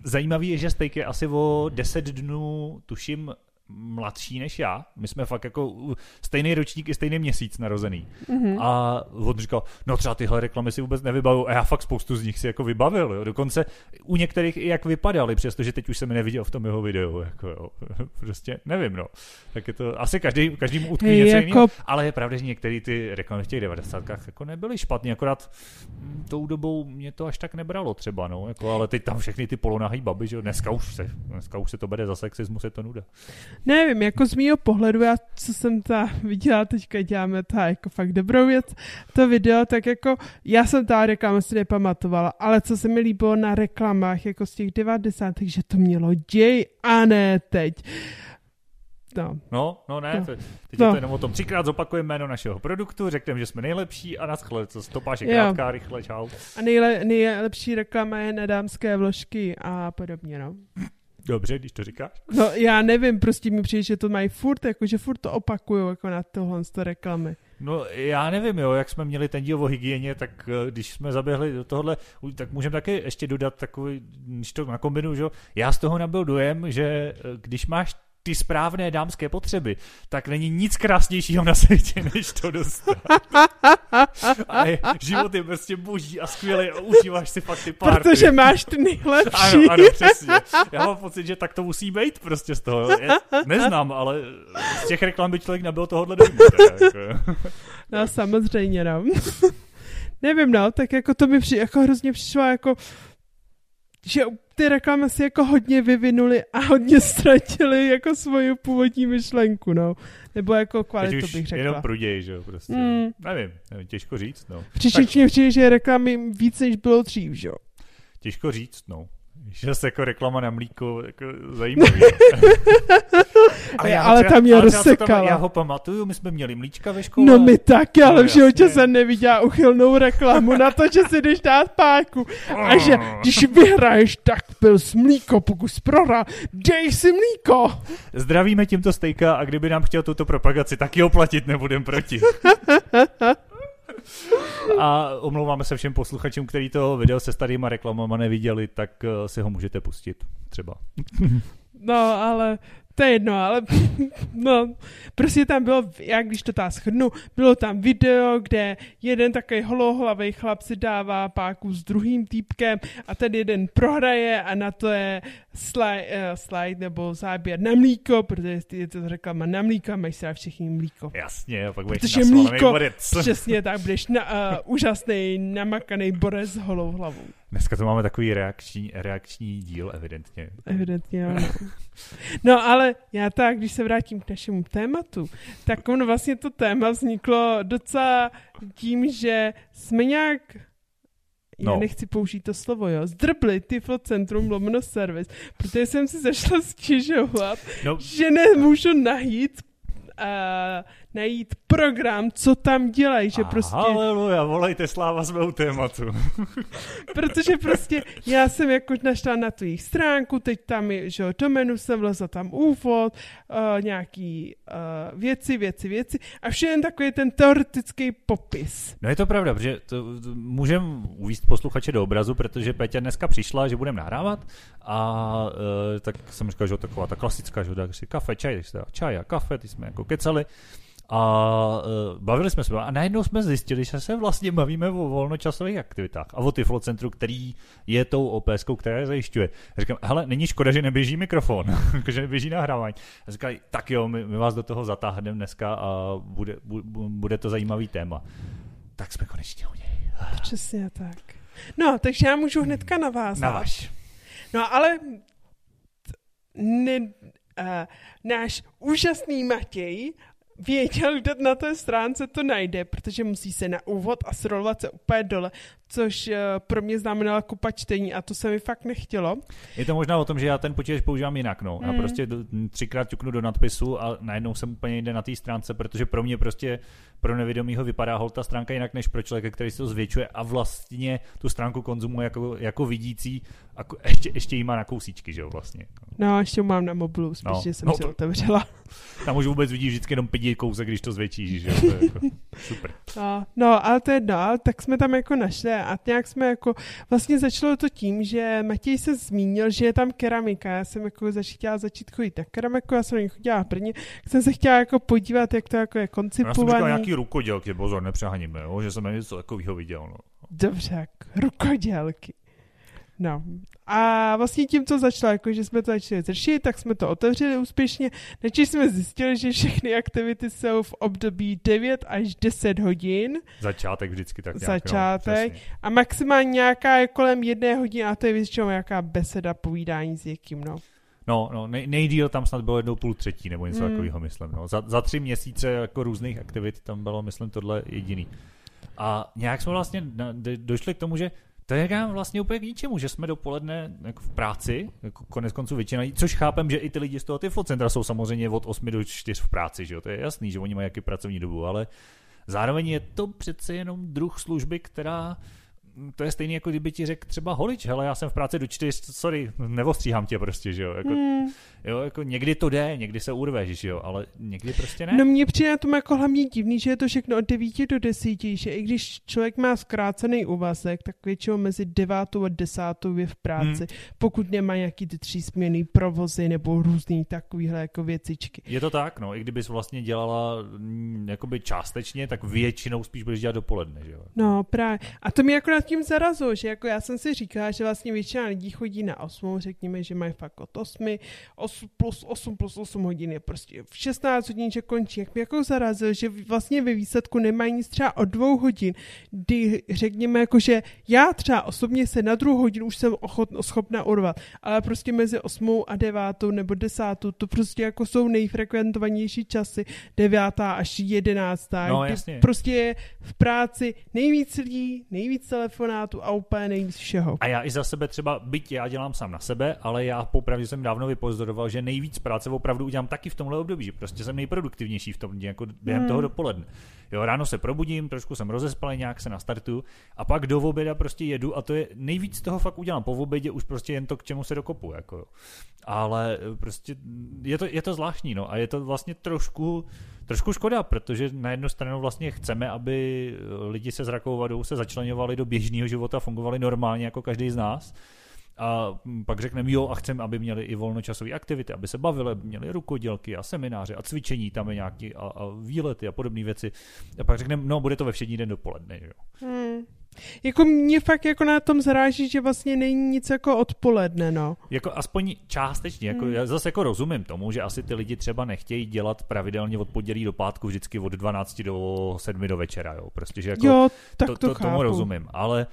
zajímavý je, že Steak je asi o 10 dnů, tuším, mladší než já. My jsme fakt jako stejný ročník i stejný měsíc narozený. Mm-hmm. A on říkal, no třeba tyhle reklamy si vůbec nevybavu. A já fakt spoustu z nich si jako vybavil. Jo. Dokonce u některých i jak vypadali, přestože teď už jsem neviděl v tom jeho videu. Jako, jo. Prostě nevím, no. Tak je to, asi každý, každý mu utkví něco jako... jiného, ale je pravda, že některé ty reklamy v těch 90. jako nebyly špatné, akorát tou dobou mě to až tak nebralo třeba, no. Jako, ale teď tam všechny ty polonahý baby, že jo. Dneska už se, dneska už se to bere za sexismus, je to nuda.
Nevím, jako z mýho pohledu, já co jsem ta viděla, teďka děláme ta jako fakt dobrou věc, to video, tak jako já jsem ta reklama si nepamatovala, ale co se mi líbilo na reklamách jako z těch 90. že to mělo děj a ne teď.
No. no, no ne, no. teď no. je to jenom o tom. Třikrát zopakujeme jméno našeho produktu, řekneme, že jsme nejlepší a naschle, co stopáš je krátká, rychle, čau.
A nejle, nejlepší reklama je na dámské vložky a podobně, no.
Dobře, když to říkáš.
No já nevím, prostě mi přijde, že to mají furt, jako že furt to opakují jako na tohle z reklamy.
No já nevím, jo, jak jsme měli ten díl o hygieně, tak eh, když jsme zaběhli do tohle, tak můžeme také ještě dodat takový, když to nakombinu, že já z toho nabil dojem, že eh, když máš ty správné dámské potřeby, tak není nic krásnějšího na světě, než to dostat. A je, život je prostě boží a skvělý a užíváš si fakt ty pár.
Protože máš ty nejlepší.
Ano, ano, přesně. Já mám pocit, že tak to musí být prostě z toho. Je, neznám, ale z těch reklam by člověk nebyl tohohle dojmu. Jako.
No samozřejmě, no. Nevím, no, tak jako to mi při, jako hrozně přišlo jako že ty reklamy si jako hodně vyvinuli a hodně ztratili jako svoji původní myšlenku, no. Nebo jako kvalitu bych řekla.
jenom pruděj, že jo, prostě. Mm. Nevím, nevím, těžko říct, no.
Příčetně přijde, že reklamy víc, než bylo dřív, že jo.
Těžko říct, no. Že se jako reklama na mlíko jako zajímavý.
ale, já ale tam je rozsekala.
Já ho pamatuju, my jsme měli mlíčka ve škole.
No my taky, ale no, v životě jsem neviděla uchylnou reklamu na to, že si jdeš dát páku. A že když vyhraješ, tak byl mlíko, pokud prohrál, dej si mlíko.
Zdravíme tímto stejka a kdyby nám chtěl tuto propagaci, tak ji platit nebudem proti. A omlouváme se všem posluchačům, kteří to video se starýma reklamama neviděli, tak eh, si ho můžete pustit třeba.
No, ale to je jedno, ale no, prostě tam bylo, jak když to tá shrnu, bylo tam video, kde jeden takový holohlavý chlap si dává páku s druhým týpkem a ten jeden prohraje a na to je slide, uh, slide nebo záběr na mlíko, protože je to reklama na mlíko a mají se všichni mlíko.
Jasně, pak budeš Protože mlíko, borec.
přesně tak, budeš na, uh, úžasný, namakaný borec s holou hlavou.
Dneska to máme takový reakční, reakční díl, evidentně.
Evidentně, ano. No ale já tak, když se vrátím k našemu tématu, tak on vlastně to téma vzniklo docela tím, že jsme nějak já no. nechci použít to slovo, jo, zdrbli Tiflo Centrum lomeno servis, protože jsem si zašla stěžovat, no. že nemůžu najít uh, najít program, co tam dělají, že prostě...
Haleluja, volejte sláva svou tématu.
protože prostě já jsem jako našla na tu jejich stránku, teď tam je, že do menu jsem vlezla tam úvod, uh, nějaký uh, věci, věci, věci a všechno takový ten teoretický popis.
No je to pravda, protože to, to můžeme uvíct posluchače do obrazu, protože Peťa dneska přišla, že budeme nahrávat a uh, tak jsem říkal, že taková ta klasická, že tak si kafe, čaj, čaj a kafe, ty jsme jako kecali. A uh, bavili jsme se a najednou jsme zjistili, že se vlastně bavíme o volnočasových aktivitách a o Tiflo centru, který je tou OPS, která je zajišťuje. A říkám, hele, není škoda, že neběží mikrofon, že neběží nahrávání. A říkají, tak jo, my, my vás do toho zatáhneme dneska a bude, bu, bude to zajímavý téma. Tak jsme konečně u něj.
Přesně tak. No, takže já můžu hnedka navázat.
Navaž.
No, ale ne, uh, náš úžasný Matěj věděl, kde na té stránce to najde, protože musí se na úvod a srolovat se úplně dole, což uh, pro mě znamenalo kupa čtení a to se mi fakt nechtělo.
Je to možná o tom, že já ten počítač používám jinak, no. Mm. Já prostě třikrát ťuknu do nadpisu a najednou jsem úplně jde na té stránce, protože pro mě prostě pro nevědomího vypadá hol ta stránka jinak než pro člověka, který se to zvětšuje a vlastně tu stránku konzumuje jako, jako vidící a ještě, ještě jí má na kousíčky, že jo, vlastně.
No, ještě mám na mobilu, spíš, no, že jsem no, si to... otevřela.
Tam už vůbec vidíš vždycky jenom pět kousek, když to zvětšíš, že to je jako super.
No, no, ale to je no, tak jsme tam jako našli a nějak jsme jako, vlastně začalo to tím, že Matěj se zmínil, že je tam keramika, já jsem jako chtěla začít chodit na keramiku, já jsem na chodila prvně, jsem se chtěla jako podívat, jak to jako je koncipovaný. Já jsem
nějaký rukodělky, pozor, nepřehaníme, jo, že jsem něco takového viděl. No.
Dobře, rukodělky. No. A vlastně tím, co začalo, jako že jsme to začali řešit, tak jsme to otevřeli úspěšně. Než jsme zjistili, že všechny aktivity jsou v období 9 až 10 hodin.
Začátek vždycky tak nějak,
Začátek. No, a maximálně nějaká je kolem jedné hodiny a to je většinou nějaká beseda, povídání s někým, no.
No, no nej, nejdíl tam snad bylo jednou půl třetí, nebo něco mm. takového, myslím. No. Za, za tři měsíce jako různých aktivit tam bylo, myslím, tohle jediný. A nějak jsme vlastně došli k tomu, že to je vlastně úplně k ničemu, že jsme dopoledne jako v práci, jako konec konců většina, což chápem, že i ty lidi z toho tyfocentra jsou samozřejmě od 8 do 4 v práci, že jo? to je jasný, že oni mají jaký pracovní dobu, ale zároveň je to přece jenom druh služby, která to je stejný, jako kdyby ti řekl třeba holič, hele, já jsem v práci do čtyř, sorry, nevostříhám tě prostě, že jo. Jako, hmm. jo, jako někdy to jde, někdy se urveš, že jo, ale někdy prostě ne.
No mně přijde na tom jako hlavně divný, že je to všechno od 9 do 10, že i když člověk má zkrácený úvazek, tak většinou mezi 9 a 10 je v práci, hmm. pokud nemá nějaký ty třísměný provozy nebo různý takovýhle jako věcičky.
Je to tak, no, i kdybys vlastně dělala mm, jakoby částečně, tak většinou spíš budeš dělat dopoledne, že jo.
No právě. A to mě jako tím zarazilo, že jako já jsem si říkala, že vlastně většina lidí chodí na 8, řekněme, že mají fakt od 8, 8 plus 8 plus 8 hodin je prostě v 16 hodin, že končí. Jak mě jako zarazil, že vlastně ve výsledku nemají nic třeba od dvou hodin, kdy řekněme jako, že já třeba osobně se na druhou hodinu už jsem ochot, schopna urvat, ale prostě mezi 8 a 9 nebo 10 to prostě jako jsou nejfrekventovanější časy, 9 až 11.
No, jasně.
Prostě je v práci nejvíc lidí, nejvíc telefonátů a úplně nejvíc všeho.
A já i za sebe třeba, byť já dělám sám na sebe, ale já popravdě jsem dávno vypozoroval, že nejvíc práce opravdu udělám taky v tomhle období, že prostě jsem nejproduktivnější v tom jako během hmm. toho dopoledne. Jo, ráno se probudím, trošku jsem rozespalý, nějak se nastartu a pak do oběda prostě jedu a to je nejvíc toho fakt udělám. Po obědě už prostě jen to, k čemu se dokopu. Jako. Ale prostě je to, je to zvláštní, no a je to vlastně trošku, trošku škoda, protože na jednu stranu vlastně chceme, aby lidi se zrakovou vadou se začlenovali do běžného života, fungovali normálně jako každý z nás, a pak řekneme, jo, a chceme, aby měli i volnočasové aktivity, aby se bavili, aby měli rukodělky a semináře a cvičení, tam je nějaký a, a výlety a podobné věci. A pak řekneme, no, bude to ve všední den dopoledne, jo. Hmm.
Jako mě fakt jako na tom zaráží, že vlastně není nic jako odpoledne, no.
Jako aspoň částečně, jako hmm. já zase jako rozumím tomu, že asi ty lidi třeba nechtějí dělat pravidelně od pondělí do pátku vždycky od 12 do 7 do večera, jo. Prostě, že jako
jo, tak
to,
to,
to tomu rozumím, ale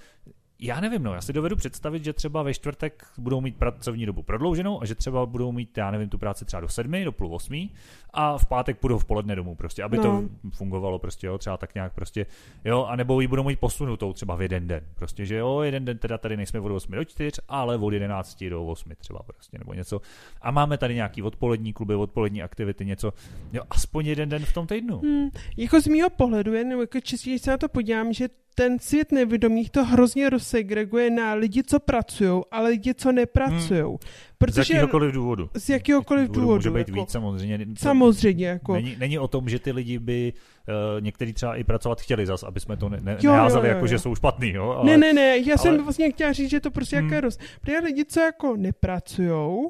já nevím, no, já si dovedu představit, že třeba ve čtvrtek budou mít pracovní dobu prodlouženou a že třeba budou mít, já nevím, tu práci třeba do sedmi, do půl osmí a v pátek půjdou v poledne domů prostě, aby no. to fungovalo prostě, jo, třeba tak nějak prostě, jo, a nebo ji budou mít posunutou třeba v jeden den, prostě, že jo, jeden den teda tady nejsme od 8 do 4, ale od 11 do 8 třeba prostě, nebo něco. A máme tady nějaký odpolední kluby, odpolední aktivity, něco, jo, aspoň jeden den v tom týdnu. Hmm,
jako z mýho pohledu, jen jako čistě, se na to podívám, že ten svět nevědomých to hrozně rozsegreguje na lidi, co pracují, ale lidi, co nepracují. Hmm.
Protože, z jakéhokoliv důvodu.
Z jakéhokoliv důvodu. důvodu
může být jako, víc samozřejmě.
Samozřejmě. Jako.
Není, není o tom, že ty lidi by uh, někteří třeba i pracovat chtěli zas, aby jsme to ne, ne, jo, neházeli jo, jo, jako, jo. že jsou špatný. Jo?
Ale, ne, ne, ne, já ale... jsem vlastně chtěla říct, že to prostě hmm. jaké roz... Protože lidi, co jako nepracují,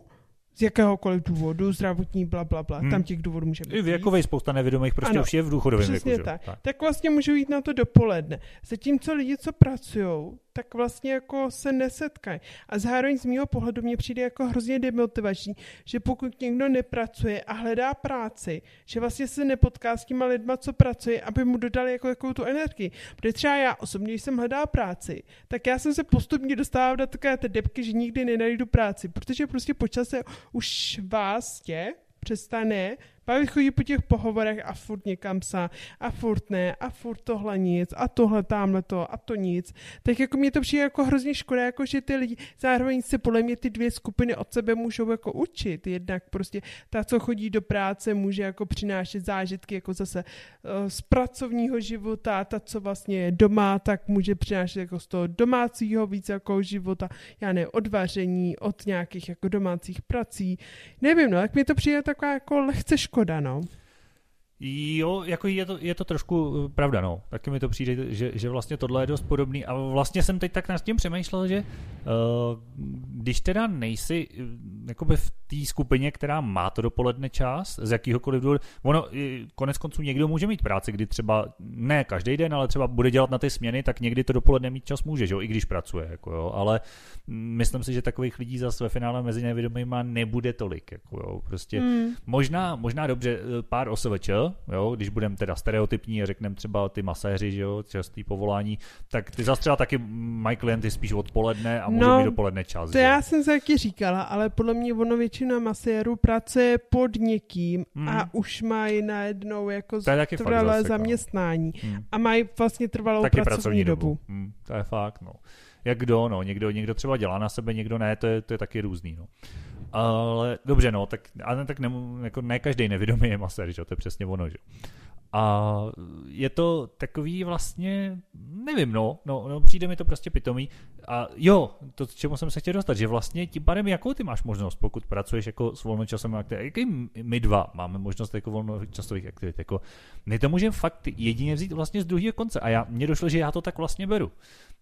z jakéhokoliv důvodu, zdravotní, bla, bla, bla. Hmm. Tam těch důvodů může být.
I věkovej spousta nevědomých prostě ano, už je v důchodovém věku.
Tak. tak. tak vlastně můžou jít na to dopoledne. Zatímco lidi, co pracují, tak vlastně jako se nesetkají. A zároveň z mého pohledu mě přijde jako hrozně demotivační, že pokud někdo nepracuje a hledá práci, že vlastně se nepotká s těma lidma, co pracuje, aby mu dodali jako jakou tu energii. Protože třeba já osobně, když jsem hledala práci, tak já jsem se postupně dostávala do takové té depky, že nikdy nenajdu práci, protože prostě počase už vás tě přestane Pak chodí po těch pohovorech a furt někam sa a furt ne a furt tohle nic a tohle tamhle to a to nic. Tak jako mě to přijde jako hrozně škoda, jako že ty lidi zároveň se podle mě ty dvě skupiny od sebe můžou jako učit. Jednak prostě ta, co chodí do práce, může jako přinášet zážitky jako zase uh, z pracovního života, ta, co vlastně je doma, tak může přinášet jako z toho domácího víc jako života, já ne, od vaření, od nějakých jako domácích prací. Nevím, no, jak mi to přijde taková jako lehce škoda, no.
Jo, jako je to, je to trošku eh, pravda, no. Taky mi to přijde, že, že vlastně tohle je dost podobný. A vlastně jsem teď tak nad tím přemýšlel, že uh, když teda nejsi uh, jakoby v té skupině, která má to dopoledne čas, z jakýhokoliv důvodu, ono konec konců někdo může mít práci, kdy třeba ne každý den, ale třeba bude dělat na ty směny, tak někdy to dopoledne mít čas může, že jo, i když pracuje, jako jo. Ale myslím si, že takových lidí zase ve finále mezi nevědomýma nebude tolik, jako jo. Prostě hmm. možná, možná dobře pár OSVČ, jo, když budeme teda stereotypní a řekneme třeba ty maséři, že jo, častý povolání, tak ty zase třeba taky mají klienty spíš odpoledne a můžou no, mít dopoledne čas.
To že? já jsem se taky říkala, ale podle mě ono většina masérů pracuje pod někým hmm. a už mají najednou jako trvalé zaměstnání hmm. a mají vlastně trvalou taky pracovní, pracovní dobu. dobu.
Hmm, to je fakt, no. Jak kdo, no, někdo, někdo třeba dělá na sebe, někdo ne, to je, to je taky různý, no. Ale dobře, no, tak, ale tak ne, jako ne každý nevědomý je masér, že? to je přesně ono, že? A je to takový vlastně, nevím, no, no, no, přijde mi to prostě pitomý. A jo, to, čemu jsem se chtěl dostat, že vlastně tím pádem, jakou ty máš možnost, pokud pracuješ jako s volnočasovými aktivitami, jaký my dva máme možnost jako volnočasových aktivit, jako my to můžeme fakt jedině vzít vlastně z druhého konce. A já, mně došlo, že já to tak vlastně beru.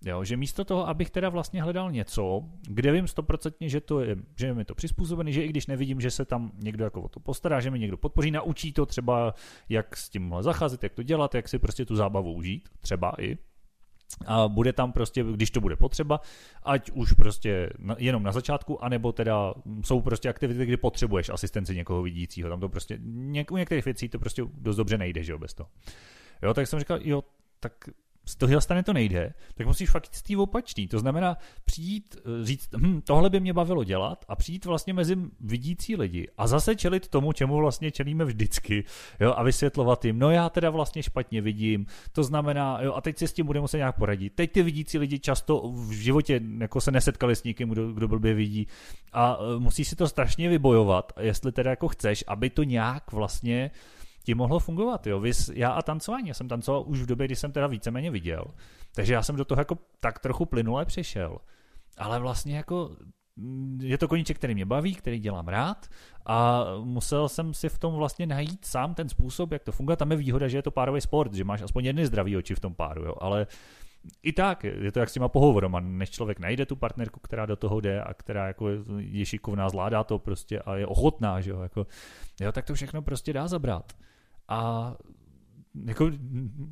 Jo, že místo toho, abych teda vlastně hledal něco, kde vím stoprocentně, že, to je, že je mi to přizpůsobený, že i když nevidím, že se tam někdo jako o to postará, že mi někdo podpoří, naučí to třeba, jak s tím zacházet, jak to dělat, jak si prostě tu zábavu užít, třeba i, a bude tam prostě, když to bude potřeba, ať už prostě jenom na začátku, anebo teda jsou prostě aktivity, kdy potřebuješ asistenci někoho vidícího, tam to prostě, něk, u některých věcí to prostě dost dobře nejde, že jo, bez toho. Jo, tak jsem říkal, jo, tak z toho stane to nejde, tak musíš fakt jít opačný. To znamená přijít, eh, říct, hm, tohle by mě bavilo dělat a přijít vlastně mezi vidící lidi a zase čelit tomu, čemu vlastně čelíme vždycky jo, a vysvětlovat jim, no já teda vlastně špatně vidím, to znamená, jo, a teď si s tím budeme muset nějak poradit. Teď ty vidící lidi často v životě jako se nesetkali s někým, kdo, kdo blbě vidí a eh, musíš si to strašně vybojovat, jestli teda jako chceš, aby to nějak vlastně ti mohlo fungovat. Jo. Vys, já a tancování, já jsem tancoval už v době, kdy jsem teda víceméně viděl. Takže já jsem do toho jako tak trochu plynule přišel. Ale vlastně jako mm, je to koníček, který mě baví, který dělám rád a musel jsem si v tom vlastně najít sám ten způsob, jak to funguje. Tam je výhoda, že je to párový sport, že máš aspoň jedny zdravý oči v tom páru, jo. ale i tak, je to jak s těma pohovorama, než člověk najde tu partnerku, která do toho jde a která jako je šikovná, zvládá to prostě a je ochotná, že jo, jako, jo, tak to všechno prostě dá zabrat. A jako,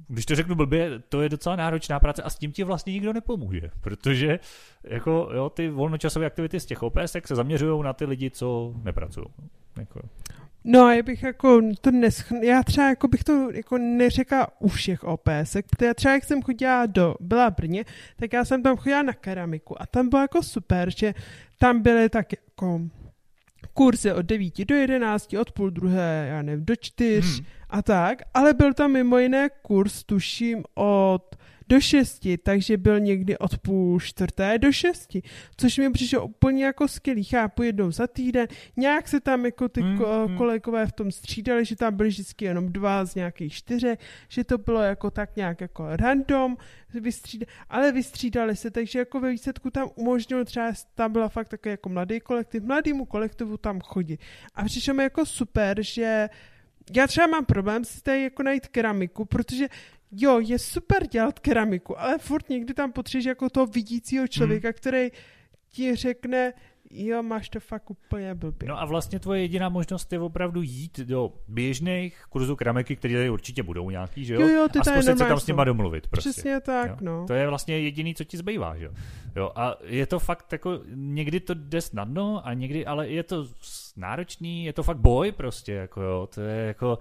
když to řeknu blbě, to je docela náročná práce a s tím ti vlastně nikdo nepomůže, protože jako, jo, ty volnočasové aktivity z těch OPS se zaměřují na ty lidi, co nepracují. Jako.
No, já bych jako to nesch... já třeba jako bych to jako neřekla u všech OPS, protože třeba jak jsem chodila do, byla Brně, tak já jsem tam chodila na keramiku a tam bylo jako super, že tam byly tak jako kurzy od 9 do 11, od půl druhé, já nevím, do čtyř hmm. a tak, ale byl tam mimo jiné kurz, tuším, od do šesti, takže byl někdy od půl čtvrté do šesti, což mi přišlo úplně jako skvělý. Chápu jednou za týden, nějak se tam jako ty mm, ko- mm. kolegové v tom střídali, že tam byli vždycky jenom dva z nějakých čtyře, že to bylo jako tak nějak jako random, vystřída, ale vystřídali se, takže jako ve výsledku tam umožnilo třeba, tam byla fakt takový jako mladý kolektiv, mladýmu kolektivu tam chodit. A přišlo mi jako super, že já třeba mám problém si tady jako najít keramiku, protože jo, je super dělat keramiku, ale furt někdy tam potřebuješ jako toho vidícího člověka, hmm. který ti řekne, jo, máš to fakt úplně blbě.
No a vlastně tvoje jediná možnost je opravdu jít do běžných kurzů keramiky, které tady určitě budou nějaký, že jo?
jo, jo ty
a zkusit se tam s nima domluvit. Prostě.
Přesně tak,
jo?
no.
To je vlastně jediný, co ti zbývá, že jo? jo? A je to fakt jako, někdy to jde snadno a někdy, ale je to náročný, je to fakt boj prostě, jako jo, to je jako,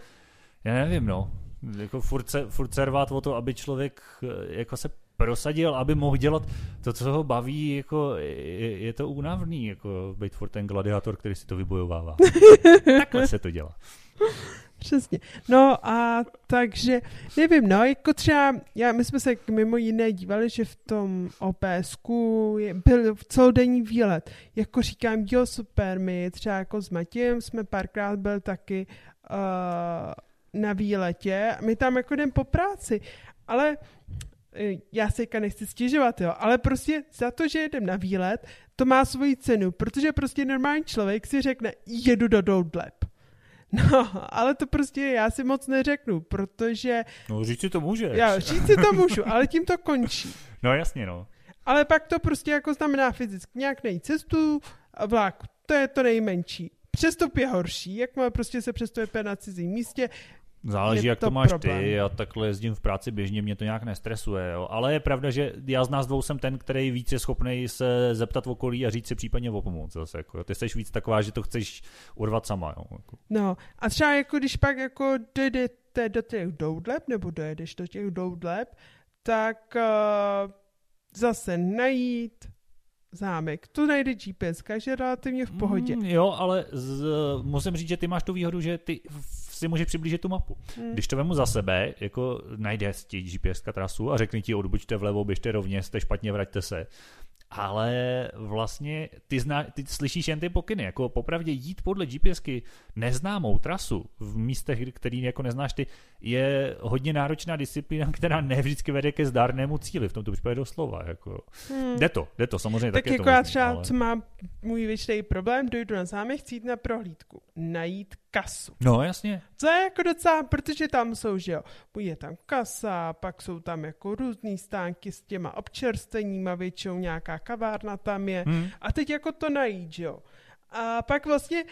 já nevím, no, jako furt se, furt se rvát o to, aby člověk eh, jako se prosadil, aby mohl dělat to, co ho baví, jako je, je to únavný, jako být furt ten gladiátor, který si to vybojovává. Takhle se to dělá.
Přesně. No a takže, nevím, no, jako třeba, já, my jsme se mimo jiné dívali, že v tom OPSku je, byl celodenní výlet. Jako říkám, jo, super, my třeba jako s Matějem jsme párkrát byl taky uh, na výletě, my tam jako jdem po práci, ale eh, já se nechci stěžovat, jo, ale prostě za to, že jedem na výlet, to má svoji cenu, protože prostě normální člověk si řekne, jedu do Doudleb No, ale to prostě já si moc neřeknu, protože...
No, říct si to může.
Já říct si to můžu, ale tím to končí.
No jasně, no.
Ale pak to prostě jako znamená fyzicky nějak nejít cestu a vlak, to je to nejmenší. Přestup je horší, jak má prostě se přestupuje na cizím místě,
Záleží, jak to, to máš problém. ty. Já takhle jezdím v práci běžně, mě to nějak nestresuje. Jo. Ale je pravda, že já z nás dvou jsem ten, který víc je schopný se zeptat v okolí a říct si případně o pomoc. Zase, jako, ty jsi víc taková, že to chceš urvat sama. Jo, jako.
No a třeba jako když pak jako dojdete do těch doudleb, nebo dojedeš do těch doudleb, tak uh, zase najít, zámek. To najde GPS, že relativně v pohodě.
Mm, jo, ale z, musím říct, že ty máš tu výhodu, že ty si můžeš přiblížit tu mapu. Mm. Když to vemu za sebe, jako najde ti GPS trasu a řekne ti odbočte vlevo, běžte rovně, jste špatně, vraťte se, ale vlastně ty, zná, ty slyšíš jen ty pokyny, jako popravdě jít podle GPSky neznámou trasu v místech, který jako neznáš ty, je hodně náročná disciplína, která ne vždycky vede ke zdárnému cíli, v tomto případě doslova. Jako. Hmm. Jde to, jde to, samozřejmě.
Tak,
tak
jako já třeba, ale... co mám můj větší problém, dojdu na zámek, chci jít na prohlídku, najít kasu.
No, jasně.
Co je jako docela, protože tam jsou, že jo, je tam kasa, pak jsou tam jako různý stánky s těma občerstveníma, většinou nějaká kavárna tam je. Hmm. A teď jako to najít, že jo. A pak vlastně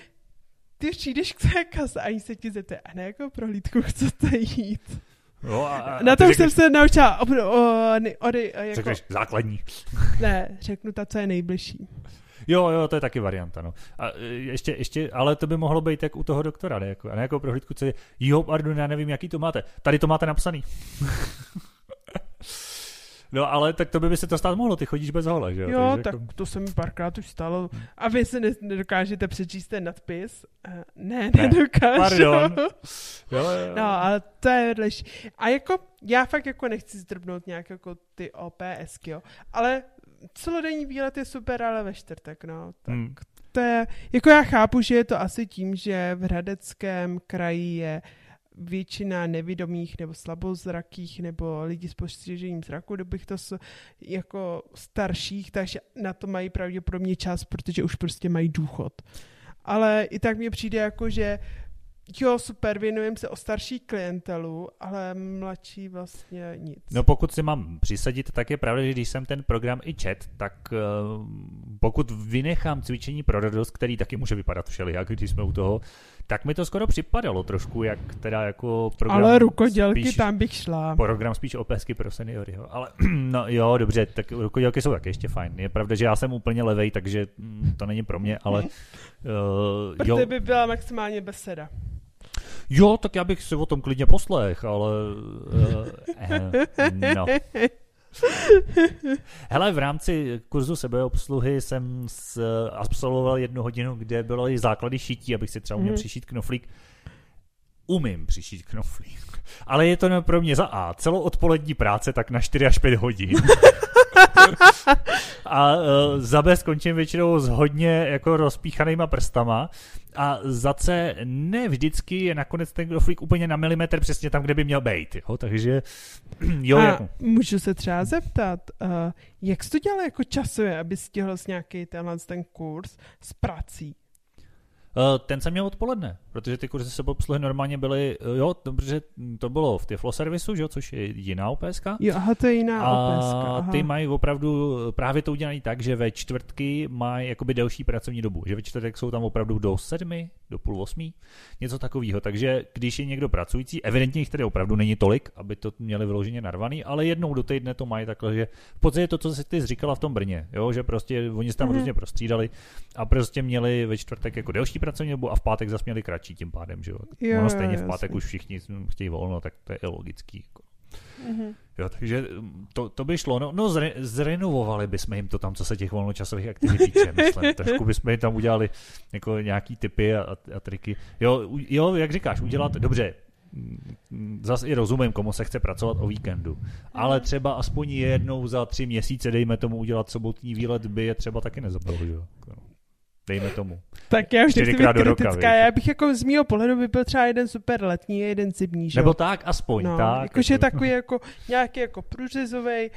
ty přijdeš k té kase a jí se ti zeptá, a na jakou prohlídku chcete jít?
No a, a
na to už jsem se naučila. O, o, o, o,
jako, řekneš základní.
ne, řeknu ta, co je nejbližší.
Jo, jo, to je taky varianta, no. A e, ještě, ještě, ale to by mohlo být jak u toho doktora, ne? Jako, a ne jako prohlídku, co je, jo, pardon, já nevím, jaký to máte. Tady to máte napsaný. No ale tak to by se to stát mohlo, ty chodíš bez hole, že jo?
Jo, Takže tak jako... to se mi párkrát už stalo. A vy se nedokážete přečíst ten nadpis? Uh, ne, ne, nedokážu.
Pardon. Jo, jo.
No, ale to je vedlejší. A jako, já fakt jako nechci zdrbnout nějak jako ty OPSky, jo. Ale celodenní výlet je super, ale ve čtvrtek, no. Tak hmm. to je, jako já chápu, že je to asi tím, že v Hradeckém kraji je většina nevidomých nebo slabozrakých nebo lidí s postižením zraku, kdybych to s, jako starších, takže na to mají pravděpodobně čas, protože už prostě mají důchod. Ale i tak mně přijde jako, že Jo, super, věnujeme se o starší klientelu, ale mladší vlastně nic.
No pokud si mám přisadit, tak je pravda, že když jsem ten program i čet, tak uh, pokud vynechám cvičení pro radost, který taky může vypadat všelijak, když jsme u toho, tak mi to skoro připadalo trošku, jak teda jako program...
Ale rukodělky spíš, tam bych šla.
Program spíš opesky pro seniory, jo. Ale no jo, dobře, tak rukodělky jsou taky ještě fajn. Je pravda, že já jsem úplně levej, takže mm, to není pro mě, ale...
Uh, pro jo. by byla maximálně beseda.
Jo, tak já bych si o tom klidně poslech, ale... Uh, uh, no. Hele, v rámci kurzu sebeobsluhy jsem s, absolvoval jednu hodinu, kde bylo i základy šití, abych si třeba uměl mm. přišít knoflík. Umím přišít knoflík. Ale je to pro mě za A. Celoodpolední práce tak na 4 až 5 hodin. a uh, za B skončím většinou s hodně jako rozpíchanýma prstama a za C ne vždycky je nakonec ten knoflík úplně na milimetr přesně tam, kde by měl být. Jo? Takže jo.
A
jako.
můžu se třeba zeptat, uh, jak jsi to dělal jako časově, aby stihl nějaký tenhle ten kurz s prací?
Eh, ten jsem měl odpoledne, protože ty kurzy obsluhy normálně byly, eh, jo, dobře, to bylo v Tiflo servisu, že jo, což je jiná OPSK.
Jo, aha, to je jiná
a
OPSK. Aha.
ty mají opravdu právě to udělané tak, že ve čtvrtky mají jakoby delší pracovní dobu, že ve čtvrtek jsou tam opravdu do sedmi, do půl osmí, něco takového. Takže když je někdo pracující, evidentně jich tady opravdu není tolik, aby to měli vyloženě narvaný, ale jednou do týdne to mají takhle, že v podstatě to, co jsi ty říkala v tom Brně, jo, že prostě oni se tam mm-hmm. různě prostřídali a prostě měli ve čtvrtek jako delší pracovní dobu a v pátek zase měli kratší tím pádem, že jo. jo ono stejně v pátek jasný. už všichni chtějí volno, tak to je i logický. Jako. Mm-hmm. Jo, takže to, to by šlo. No, no zre, zrenovovali bychom jim to tam, co se těch volnočasových aktivit týče, myslím. Trošku bychom jim tam udělali jako nějaký typy a, a triky. Jo, jo, jak říkáš, udělat, dobře, zase i rozumím, komu se chce pracovat o víkendu. Ale třeba aspoň jednou za tři měsíce, dejme tomu, udělat sobotní výlet, by je třeba taky že Dejme tomu.
Tak já už nechci být kritická, roka, já bych jako z mýho pohledu by byl třeba jeden super letní, jeden zimní, že?
Nebo tak, aspoň, no, tak.
Jakože jako... takový jako nějaký jako průřezový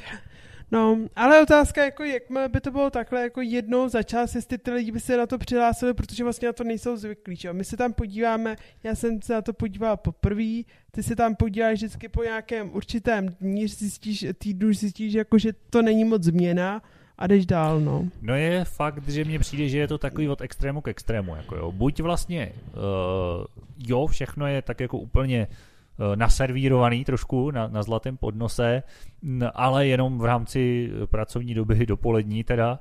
No, ale otázka, jako jakmile by to bylo takhle jako jednou za čas, jestli ty lidi by se na to přihlásili, protože vlastně na to nejsou zvyklí. Že? My se tam podíváme, já jsem se na to podíval poprvé, ty se tam podíváš vždycky po nějakém určitém dní, zjistíš, týdnu zjistíš, jako, že to není moc změna, a jdeš dál, no.
No je fakt, že mně přijde, že je to takový od extrému k extrému, jako jo. Buď vlastně, uh, jo, všechno je tak jako úplně Eh, naservírovaný trošku na, na zlatém podnose, ale jenom v rámci pracovní doby dopolední teda,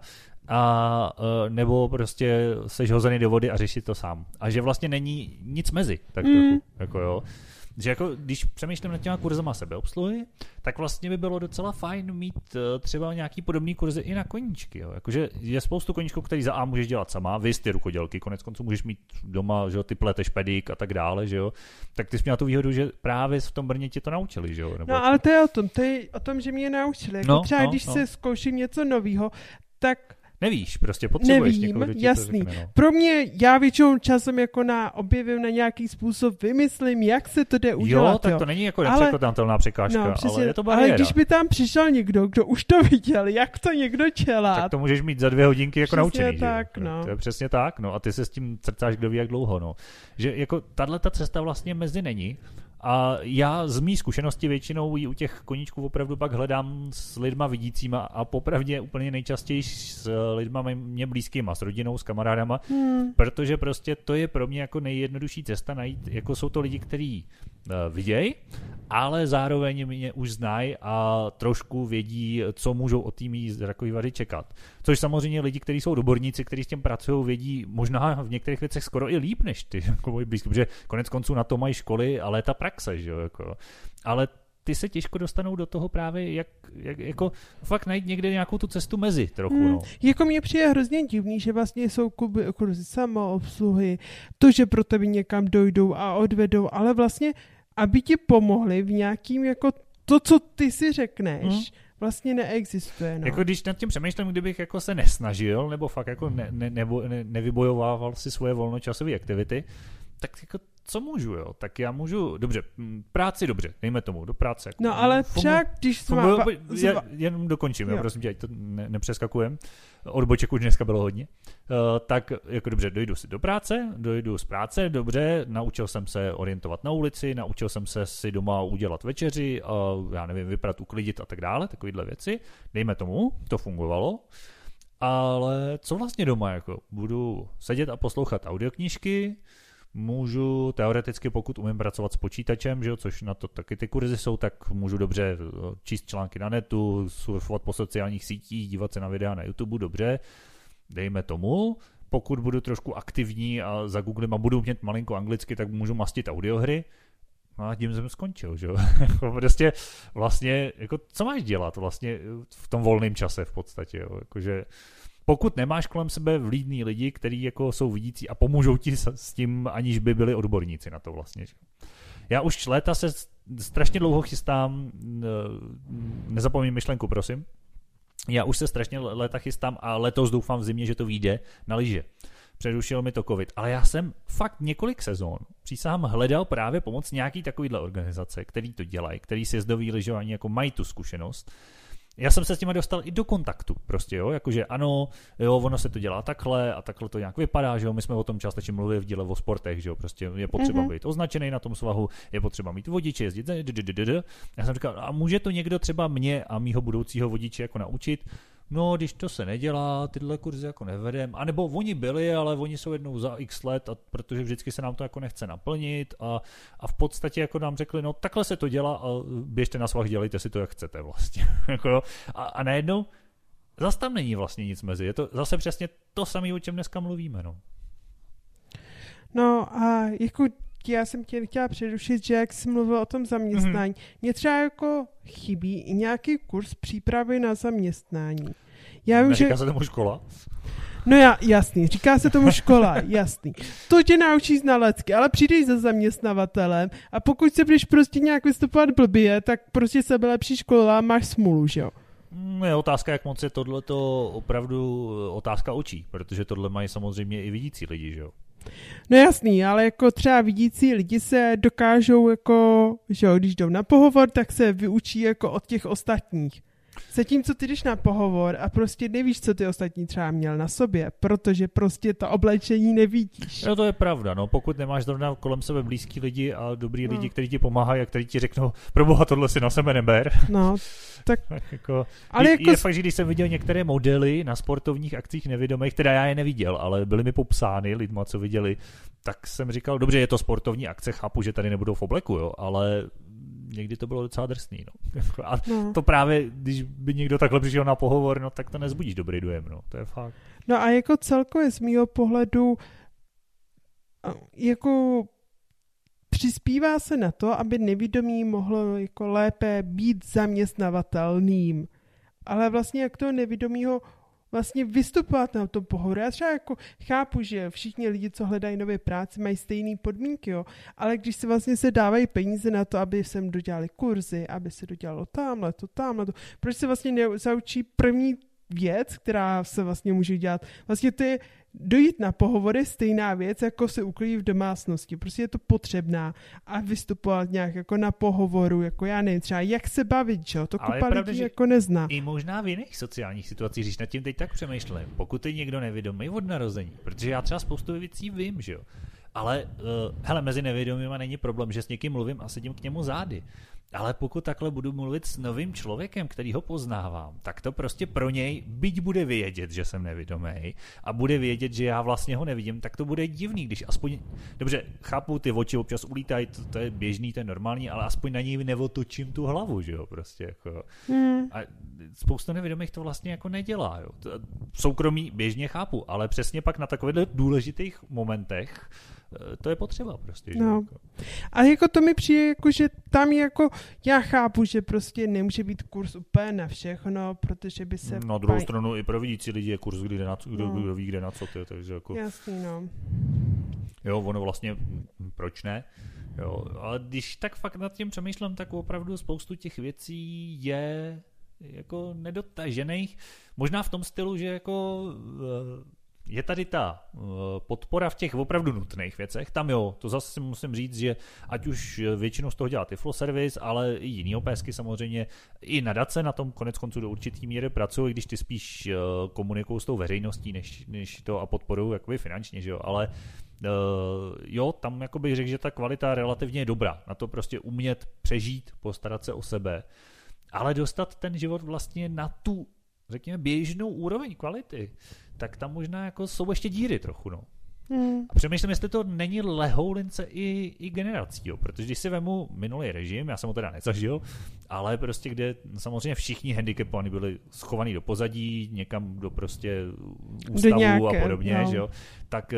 a eh, nebo prostě seš hozený do vody a řešit to sám. A že vlastně není nic mezi, tak mm. trochu, jako jo že jako, když přemýšlím nad těma kurzama sebeobsluhy, tak vlastně by bylo docela fajn mít uh, třeba nějaký podobný kurzy i na koníčky. Jo. Jakože je spoustu koníčků, který za A můžeš dělat sama, vy ty rukodělky, konec konců můžeš mít doma, že jo, ty pleteš pedik a tak dále, že jo. Tak ty jsi měla tu výhodu, že právě v tom Brně ti to naučili, že jo.
Nebo no ale to je o tom, to je o tom, že mě naučili. Jako no, třeba no, když no. se zkouším něco nového, tak
Nevíš, prostě potřebuješ
Nevím,
někoho,
jasný.
To řekne, no.
Pro mě, já většinou časem jako na objevím na nějaký způsob, vymyslím, jak se to jde udělat.
Jo, tak
jo.
to není jako nepřekonatelná překážka, no, přesně, ale je to bariéra.
Ale když by tam přišel někdo, kdo už to viděl, jak to někdo dělá.
Tak to můžeš mít za dvě hodinky jako
přesně
naučený.
tak,
že?
no.
To je přesně tak, no a ty se s tím crcáš kdo ví jak dlouho, no. Že jako tahle ta cesta vlastně mezi není, a já z mý zkušenosti většinou ji u těch koníčků opravdu pak hledám s lidma vidícíma a popravdě úplně nejčastěji s lidma mě blízkýma, s rodinou, s kamarádama, hmm. protože prostě to je pro mě jako nejjednodušší cesta najít, jako jsou to lidi, kteří uh, vidějí, ale zároveň mě už znají a trošku vědí, co můžou od tými zrakový vady čekat. Což samozřejmě lidi, kteří jsou doborníci, kteří s tím pracují, vědí možná v některých věcech skoro i líp než ty, jako moji blízký, protože konec konců na to mají školy a léta praxe, že jo, jako. Ale ty se těžko dostanou do toho právě, jak, jak jako fakt najít někde nějakou tu cestu mezi trochu. Hmm. No.
Jako mě přijde hrozně divný, že vlastně jsou kluby jako samoobsluhy, to, že pro tebe někam dojdou a odvedou, ale vlastně, aby ti pomohli v nějakým jako to, co ty si řekneš, hmm vlastně neexistuje. No.
Jako když nad tím přemýšlím, kdybych jako se nesnažil, nebo fakt jako ne, ne, nebo ne, nevybojovával si svoje volnočasové aktivity, tak jako co můžu, jo? Tak já můžu, dobře, práci dobře, dejme tomu, do práce. Jako,
no ale třeba, když jsme... Fungu,
já, jenom dokončím, jo. jo, prosím tě, ať to ne, nepřeskakujem. Odboček už dneska bylo hodně. Uh, tak jako dobře, dojdu si do práce, dojdu z práce, dobře, naučil jsem se orientovat na ulici, naučil jsem se si doma udělat večeři, uh, já nevím, vyprat, uklidit a tak dále, takovýhle věci. Dejme tomu, to fungovalo. Ale co vlastně doma, jako budu sedět a poslouchat audioknížky, můžu teoreticky, pokud umím pracovat s počítačem, že jo, což na to taky ty kurzy jsou, tak můžu dobře eh, číst články na netu, surfovat po sociálních sítích, dívat se na videa na YouTube, dobře, dejme tomu. Pokud budu trošku aktivní a zagooglím a budu mít malinko anglicky, tak můžu mastit audiohry, No a tím jsem skončil, že jo. Prostě vlastně, jako co máš dělat vlastně v tom volném čase v podstatě, jo. Jakože pokud nemáš kolem sebe vlídný lidi, kteří jako jsou vidící a pomůžou ti s tím, aniž by byli odborníci na to vlastně. Já už léta se strašně dlouho chystám, nezapomínám myšlenku, prosím. Já už se strašně léta chystám a letos doufám v zimě, že to vyjde na lyže. Přerušil mi to covid, ale já jsem fakt několik sezon přísahám hledal právě pomoc nějaký takovýhle organizace, který to dělají, který sjezdový lyžování jako mají tu zkušenost já jsem se s těma dostal i do kontaktu, prostě, jo, jakože ano, jo, ono se to dělá takhle a takhle to nějak vypadá, že jo, my jsme o tom částečně mluvili v díle o sportech, že jo, prostě je potřeba mm-hmm. být označený na tom svahu, je potřeba mít vodiče, jezdit, já jsem říkal, a může to někdo třeba mě a mýho budoucího vodiče jako naučit, no, když to se nedělá, tyhle kurzy jako nevedem, anebo oni byli, ale oni jsou jednou za x let, a protože vždycky se nám to jako nechce naplnit a, a v podstatě jako nám řekli, no takhle se to dělá a běžte na svah, dělejte si to, jak chcete vlastně. Jako a, a najednou zase tam není vlastně nic mezi. Je to zase přesně to samé, o čem dneska mluvíme. No,
no a jako ještě já jsem tě chtěla přerušit, že jak jsi mluvil o tom zaměstnání, mm-hmm. mě třeba jako chybí i nějaký kurz přípravy na zaměstnání.
Já vím, Neříká že... se tomu škola?
No já, jasný, říká se tomu škola, jasný. To tě naučí znalecky, ale přijdeš za zaměstnavatelem a pokud se budeš prostě nějak vystupovat blbě, tak prostě sebe lepší škola a máš smůlu, že jo?
Mm, je otázka, jak moc je tohleto opravdu otázka očí, protože tohle mají samozřejmě i vidící lidi, že jo?
No jasný, ale jako třeba vidící lidi se dokážou jako, že jo, když jdou na pohovor, tak se vyučí jako od těch ostatních. Zatímco ty jdeš na pohovor a prostě nevíš, co ty ostatní třeba měl na sobě, protože prostě to oblečení nevidíš.
No to je pravda, no pokud nemáš zrovna kolem sebe blízký lidi a dobrý no. lidi, kteří ti pomáhají a kteří ti řeknou, pro boha tohle si na sebe neber.
No, tak...
jako, ale je, jako... je fakt, že když jsem viděl některé modely na sportovních akcích nevědomých, teda já je neviděl, ale byly mi popsány lidma, co viděli, tak jsem říkal, dobře, je to sportovní akce, chápu, že tady nebudou v obleku, jo, ale někdy to bylo docela drsný. No. A no. to právě, když by někdo takhle přišel na pohovor, no tak to nezbudíš dobrý dojem, no. To je fakt.
No a jako celkově z mýho pohledu jako přispívá se na to, aby nevědomí mohlo jako lépe být zaměstnavatelným. Ale vlastně jak toho nevědomího vlastně vystupovat na tom pohodu. Já třeba jako chápu, že všichni lidi, co hledají nové práce, mají stejné podmínky, jo, ale když se vlastně se dávají peníze na to, aby sem dodělali kurzy, aby se dodělalo tamhle, to, tamhle, to, proč se vlastně nezaučí první věc, která se vlastně může dělat. Vlastně je dojít na pohovory stejná věc, jako se uklidí v domácnosti. Prostě je to potřebná a vystupovat nějak jako na pohovoru, jako já nevím, třeba jak se bavit, čo? To kupa pravda, lidí jako nezná.
I možná v jiných sociálních situacích, když nad tím teď tak přemýšlím, pokud je někdo nevědomý od narození, protože já třeba spoustu věcí vím, že jo. Ale, uh, hele, mezi nevědomými není problém, že s někým mluvím a sedím k němu zády. Ale pokud takhle budu mluvit s novým člověkem, který ho poznávám, tak to prostě pro něj, byť bude vědět, že jsem nevědomý a bude vědět, že já vlastně ho nevidím, tak to bude divný, když aspoň, dobře, chápu, ty oči občas ulítají, to, to je běžný, to je normální, ale aspoň na něj neotočím tu hlavu, že jo, prostě jako. Hmm. A spousta nevědomých to vlastně jako nedělá, jo. Soukromí běžně chápu, ale přesně pak na takových důležitých momentech to je potřeba prostě. Že? No. Jako.
A jako to mi přijde, jako, že tam jako, já chápu, že prostě nemůže být kurz úplně na všechno, protože by se...
Na druhou paj... stranu i pro vidící lidi je kurz, kde na, kdo, no. kdo ví, kde na co ty, takže jako...
Jasný, no.
Jo, ono vlastně, proč ne? Jo, ale když tak fakt nad tím přemýšlím, tak opravdu spoustu těch věcí je jako nedotažených. Možná v tom stylu, že jako eh, je tady ta uh, podpora v těch opravdu nutných věcech. Tam jo, to zase musím říct, že ať už většinou z toho dělá Tiflo Service, ale i jiný OPSky samozřejmě, i nadace na tom konec konců do určitý míry pracují, když ty spíš uh, komunikují s tou veřejností, než, než to a podporují jakoby finančně, že jo, ale jo, tam jako bych řekl, že ta kvalita relativně je dobrá. Na to prostě umět přežít, postarat se o sebe, ale dostat ten život vlastně na tu, řekněme, běžnou úroveň kvality tak tam možná jako jsou ještě díry trochu, no. Hmm. A přemýšlím, jestli to není lehoulince i, i generací, jo? protože když si vemu minulý režim, já jsem ho teda nezažil, ale prostě kde samozřejmě všichni handicapovaní byli schovaní do pozadí, někam do prostě ústavu do nějaké, a podobně, no. že jo? tak eh,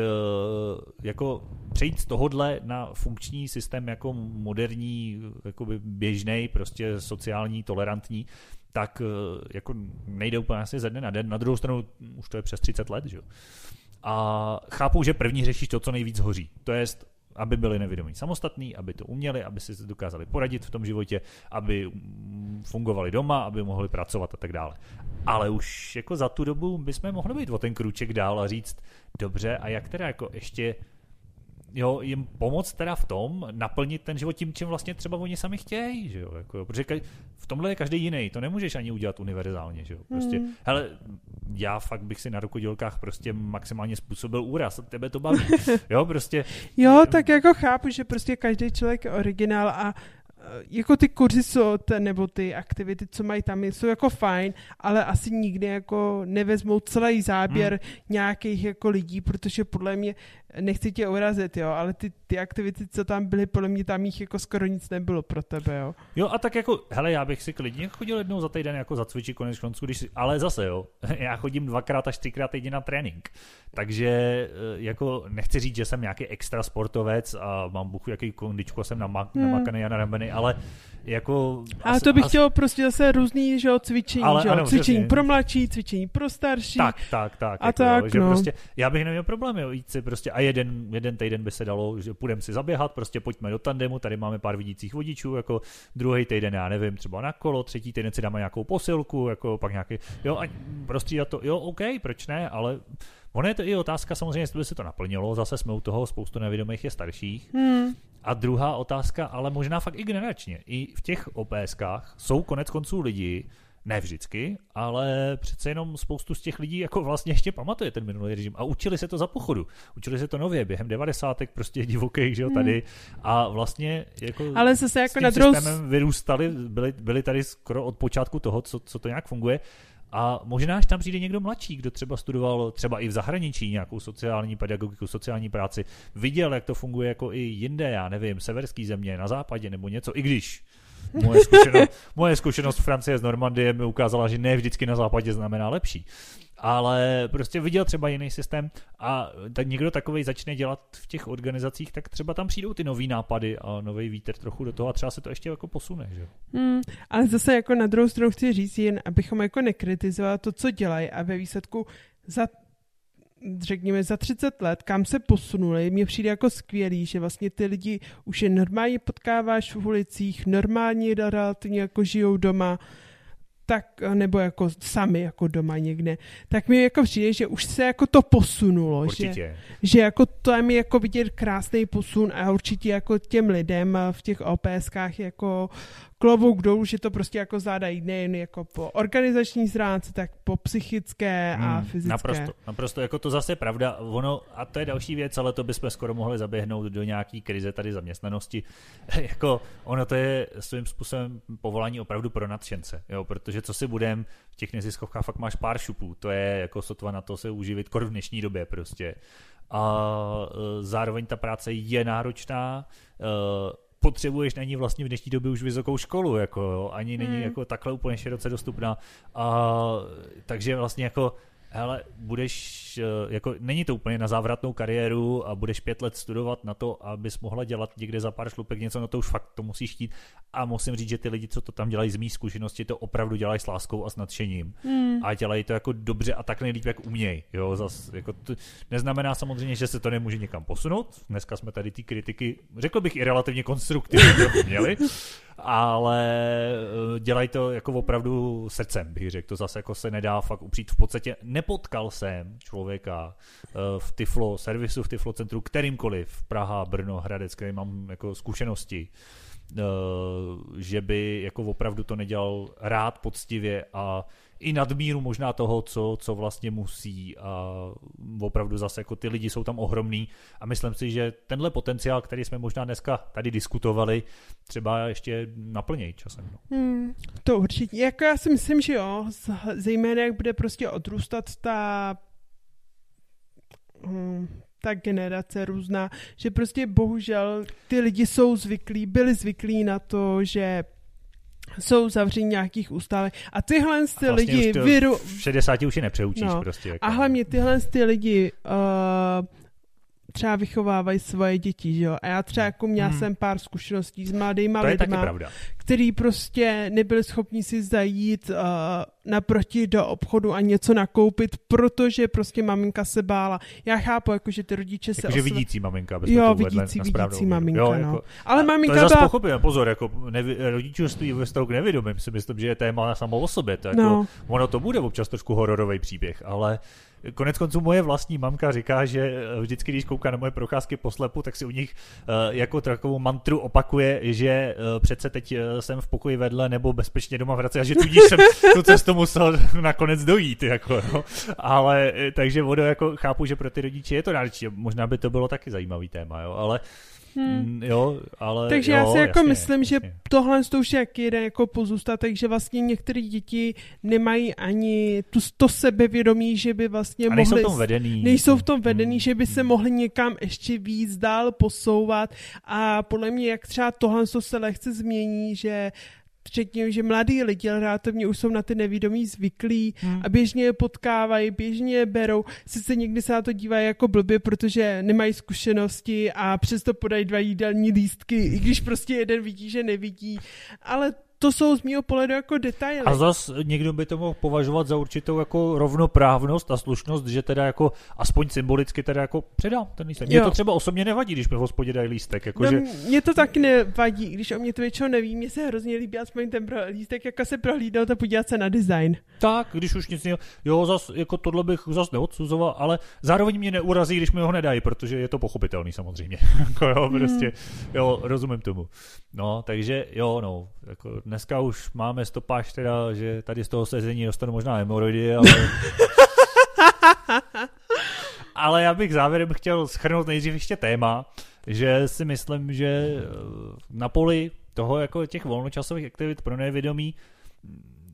jako přejít z tohohle na funkční systém jako moderní, jakoby běžný, prostě sociální, tolerantní, tak eh, jako nejde úplně asi ze dne na den. Na druhou stranu už to je přes 30 let, že jo. A chápu, že první řešíš to, co nejvíc hoří. To je, aby byli nevědomí samostatní, aby to uměli, aby si dokázali poradit v tom životě, aby fungovali doma, aby mohli pracovat a tak dále. Ale už jako za tu dobu bychom mohli být o ten kruček dál a říct, dobře, a jak teda jako ještě jo, jim pomoct teda v tom, naplnit ten život tím, čím vlastně třeba oni sami chtějí, že jo, jako, protože ka- v tomhle je každý jiný, to nemůžeš ani udělat univerzálně, že jo, prostě, hmm. hele, já fakt bych si na rukodělkách prostě maximálně způsobil úraz, tebe to baví, jo, prostě.
jo, tak jako chápu, že prostě každý člověk je originál a Eh, jako ty kurzy jsou, nebo ty aktivity, co mají tam, jsou jako fajn, ale asi nikdy jako nevezmou celý záběr hmm. nějakých jako lidí, protože podle mě nechci tě urazit, jo, ale ty, ty aktivity, co tam byly, podle mě tam jich jako skoro nic nebylo pro tebe, jo.
Jo, a tak jako, hele, já bych si klidně chodil jednou za týden jako zacvičit konec konců, když si, ale zase jo, já chodím dvakrát až třikrát týdně na trénink, takže eh, jako nechci říct, že jsem nějaký extra sportovec a mám buchu jaký kondičko, jsem namak, hmm. namakaný a narambený, ale jako...
A as, to bych as... chtěl prostě zase různý, že jo, cvičení, ale, že jo, ano, cvičení přesně. pro mladší, cvičení pro starší.
Tak, tak, tak.
A jako, tak,
že
no.
prostě, já bych neměl problém, jo, jít si prostě a jeden, jeden týden by se dalo, že půjdeme si zaběhat, prostě pojďme do tandemu, tady máme pár vidících vodičů, jako druhý týden, já nevím, třeba na kolo, třetí týden si dáme nějakou posilku, jako pak nějaký, jo, a prostřídat to, jo, OK, proč ne, ale Ono je to i otázka samozřejmě, jestli by se to naplnilo, zase jsme u toho, spoustu nevědomých je starších. Hmm. A druhá otázka, ale možná fakt i generačně. I v těch OPSkách jsou konec konců lidi, ne vždycky, ale přece jenom spoustu z těch lidí jako vlastně ještě pamatuje ten minulý režim a učili se to za pochodu. Učili se to nově, během devadesátek prostě divokých, že jo, tady hmm. a vlastně jako
ale zase jako na druhou...
vyrůstali, byli, byli tady skoro od počátku toho, co, co to nějak funguje a možná, až tam přijde někdo mladší, kdo třeba studoval třeba i v zahraničí nějakou sociální pedagogiku, sociální práci, viděl, jak to funguje jako i jinde, já nevím, severský země, na západě nebo něco, i když moje zkušenost, moje zkušenost v Francie z Normandie mi ukázala, že ne vždycky na západě znamená lepší ale prostě viděl třeba jiný systém a tak někdo takový začne dělat v těch organizacích, tak třeba tam přijdou ty nový nápady a nový vítr trochu do toho a třeba se to ještě jako posune, že?
Hmm, ale zase jako na druhou stranu chci říct jen, abychom jako nekritizovali to, co dělají a ve výsledku za řekněme, za 30 let, kam se posunuli, mně přijde jako skvělý, že vlastně ty lidi už je normálně potkáváš v ulicích, normálně relativně jako žijou doma, tak, nebo jako sami jako doma někde, tak mi jako přijde, že už se jako to posunulo,
určitě.
že, že jako to je mi jako vidět krásný posun a určitě jako těm lidem v těch OPSkách jako klobouk dolů, že to prostě jako zvládají nejen jako po organizační stránce, tak po psychické a hmm, fyzické.
Naprosto, naprosto, jako to zase je pravda. Ono, a to je další věc, ale to bychom skoro mohli zaběhnout do nějaký krize tady zaměstnanosti. jako ono to je svým způsobem povolání opravdu pro nadšence, jo, protože co si budem, v těch neziskovkách fakt máš pár šupů, to je jako sotva na to se uživit kor v dnešní době prostě. A e, zároveň ta práce je náročná, e, potřebuješ na ní vlastně v dnešní době už vysokou školu, jako jo, ani není hmm. jako takhle úplně široce dostupná. A, takže vlastně jako hele, budeš, eh, jako není to úplně na závratnou kariéru a budeš pět let studovat na to, abys mohla dělat někde za pár šlupek něco, no to už fakt to musíš chtít. A musím říct, že ty lidi, co to tam dělají z mý zkušenosti, to opravdu dělají s láskou a s nadšením. Hmm. A dělají to jako dobře a tak nejlíp, jak umějí. Jo, zas, jako to neznamená samozřejmě, že se to nemůže někam posunout. Dneska jsme tady ty kritiky, řekl bych i relativně konstruktivně měli, ale eh, dělají to jako opravdu srdcem, bych řekl. To zase jako se nedá fakt upřít. V podstatě nepotkal jsem člověka eh, v Tiflo, servisu v Tiflo centru, kterýmkoliv, Praha, Brno, Hradec, který mám jako zkušenosti, eh, že by jako opravdu to nedělal rád, poctivě a i nadmíru možná toho, co, co vlastně musí a opravdu zase jako ty lidi jsou tam ohromný a myslím si, že tenhle potenciál, který jsme možná dneska tady diskutovali, třeba ještě naplnějí časem. No.
Hmm, to určitě. Jako já si myslím, že jo, zejména jak bude prostě odrůstat ta hmm, ta generace různá, že prostě bohužel ty lidi jsou zvyklí, byli zvyklí na to, že jsou zavření nějakých ústavech. A tyhle ty a vlastně lidi...
Vyru... V 60 už je nepřeučíš no. prostě. Jako.
A hlavně tyhle ty lidi uh, třeba vychovávají svoje děti, že jo. A já třeba jako měla hmm. jsem pár zkušeností s mladýma
to
lidma.
To je taky pravda
který prostě nebyli schopni si zajít uh, naproti do obchodu a něco nakoupit, protože prostě maminka se bála. Já chápu, jako, že ty rodiče se...
Jako, že vidící maminka,
aby Jo, vidící, vidící maminka, jo, no. Jako,
Ale maminka to je byla... pozor, jako nevi, rodičovství ve vztahu k nevědomým si myslím, že je téma samo o sobě. To jako, no. Ono to bude občas trošku hororový příběh, ale Konec konců moje vlastní mamka říká, že vždycky, když kouká na moje procházky po slepu, tak si u nich uh, jako takovou mantru opakuje, že přece teď jsem v pokoji vedle nebo bezpečně doma vrací a že tudíž jsem tu cestu musel nakonec dojít, jako, no. ale takže vodo jako chápu, že pro ty rodiče je to náročné, možná by to bylo taky zajímavý téma, jo, ale Hmm. Jo, ale
Takže
jo,
já si jako
jasně,
myslím,
jasně.
že tohle to už je jaký jeden jako pozůstatek, že vlastně některé děti nemají ani tu, to sebevědomí, že by vlastně
A nejsou
mohli...
v tom vedený.
Nejsou v tom vedený,
Hmm,
že by se
hmm.
mohli někam ještě víc dál posouvat a podle mě, jak třeba tohle to se lehce změní, že řekněme, že mladí lidi relativně už jsou na ty nevědomí zvyklí
Hmm.
a běžně je potkávají, běžně je berou. Sice někdy se na to dívají jako blbě, protože nemají zkušenosti a přesto podají dva jídelní lístky, i když prostě jeden vidí, že nevidí. Ale to jsou z mého pohledu jako detaily.
A zas někdo by to mohl považovat za určitou jako rovnoprávnost a slušnost, že teda jako aspoň symbolicky teda jako předám ten lístek. Mně to třeba osobně nevadí, když mi v hospodě dají lístek,
No,
jakože
mě to taky nevadí, když o mě to většinou neví, mně se hrozně líbí aspoň ten pro, lístek, jako se prohlídnout a podívat se na design.
tak, když už nic jiného, jo, zas, jako tohle bych zas neodsuzoval, ale zároveň mě neurazí, když mi ho nedají, protože je to pochopitelný samozřejmě. jako jo, prostě, jo, rozumím tomu. No, takže jo, no, jako dneska už máme stopáž teda, že tady z toho sezení dostanu možná hemoroidy, ale... ale já bych závěrem chtěl schrnout nejdřív ještě téma, že si myslím, že eh, na poli toho jako těch volnočasových aktivit pro nevědomí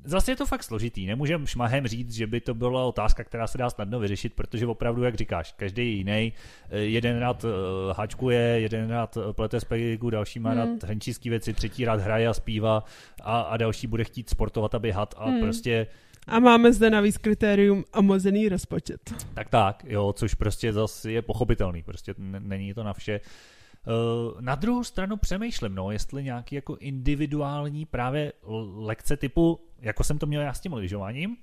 Zase je to fakt složitý, nemůžem šmahem říct, že by to byla otázka, která se dá snadno vyřešit, protože opravdu, jak říkáš, každý je jiný. Eh, Jeden rád eh, háčkuje, jeden rád eh, plete z pegiku, další má
Hmm.
rád henčíský věci, třetí rád hraje a zpívá a, a další bude chtít sportovat a běhat a
Hmm.
prostě
A máme zde navíc kritérium omozený rozpočet.
tak tak, jo, což prostě zase je pochopitelný, prostě n- není to na vše. Eh, Na druhou stranu přemýšlím, no, jestli nějaký jako individuální právě lekce typu, jako jsem to měl já s tím lyžováním,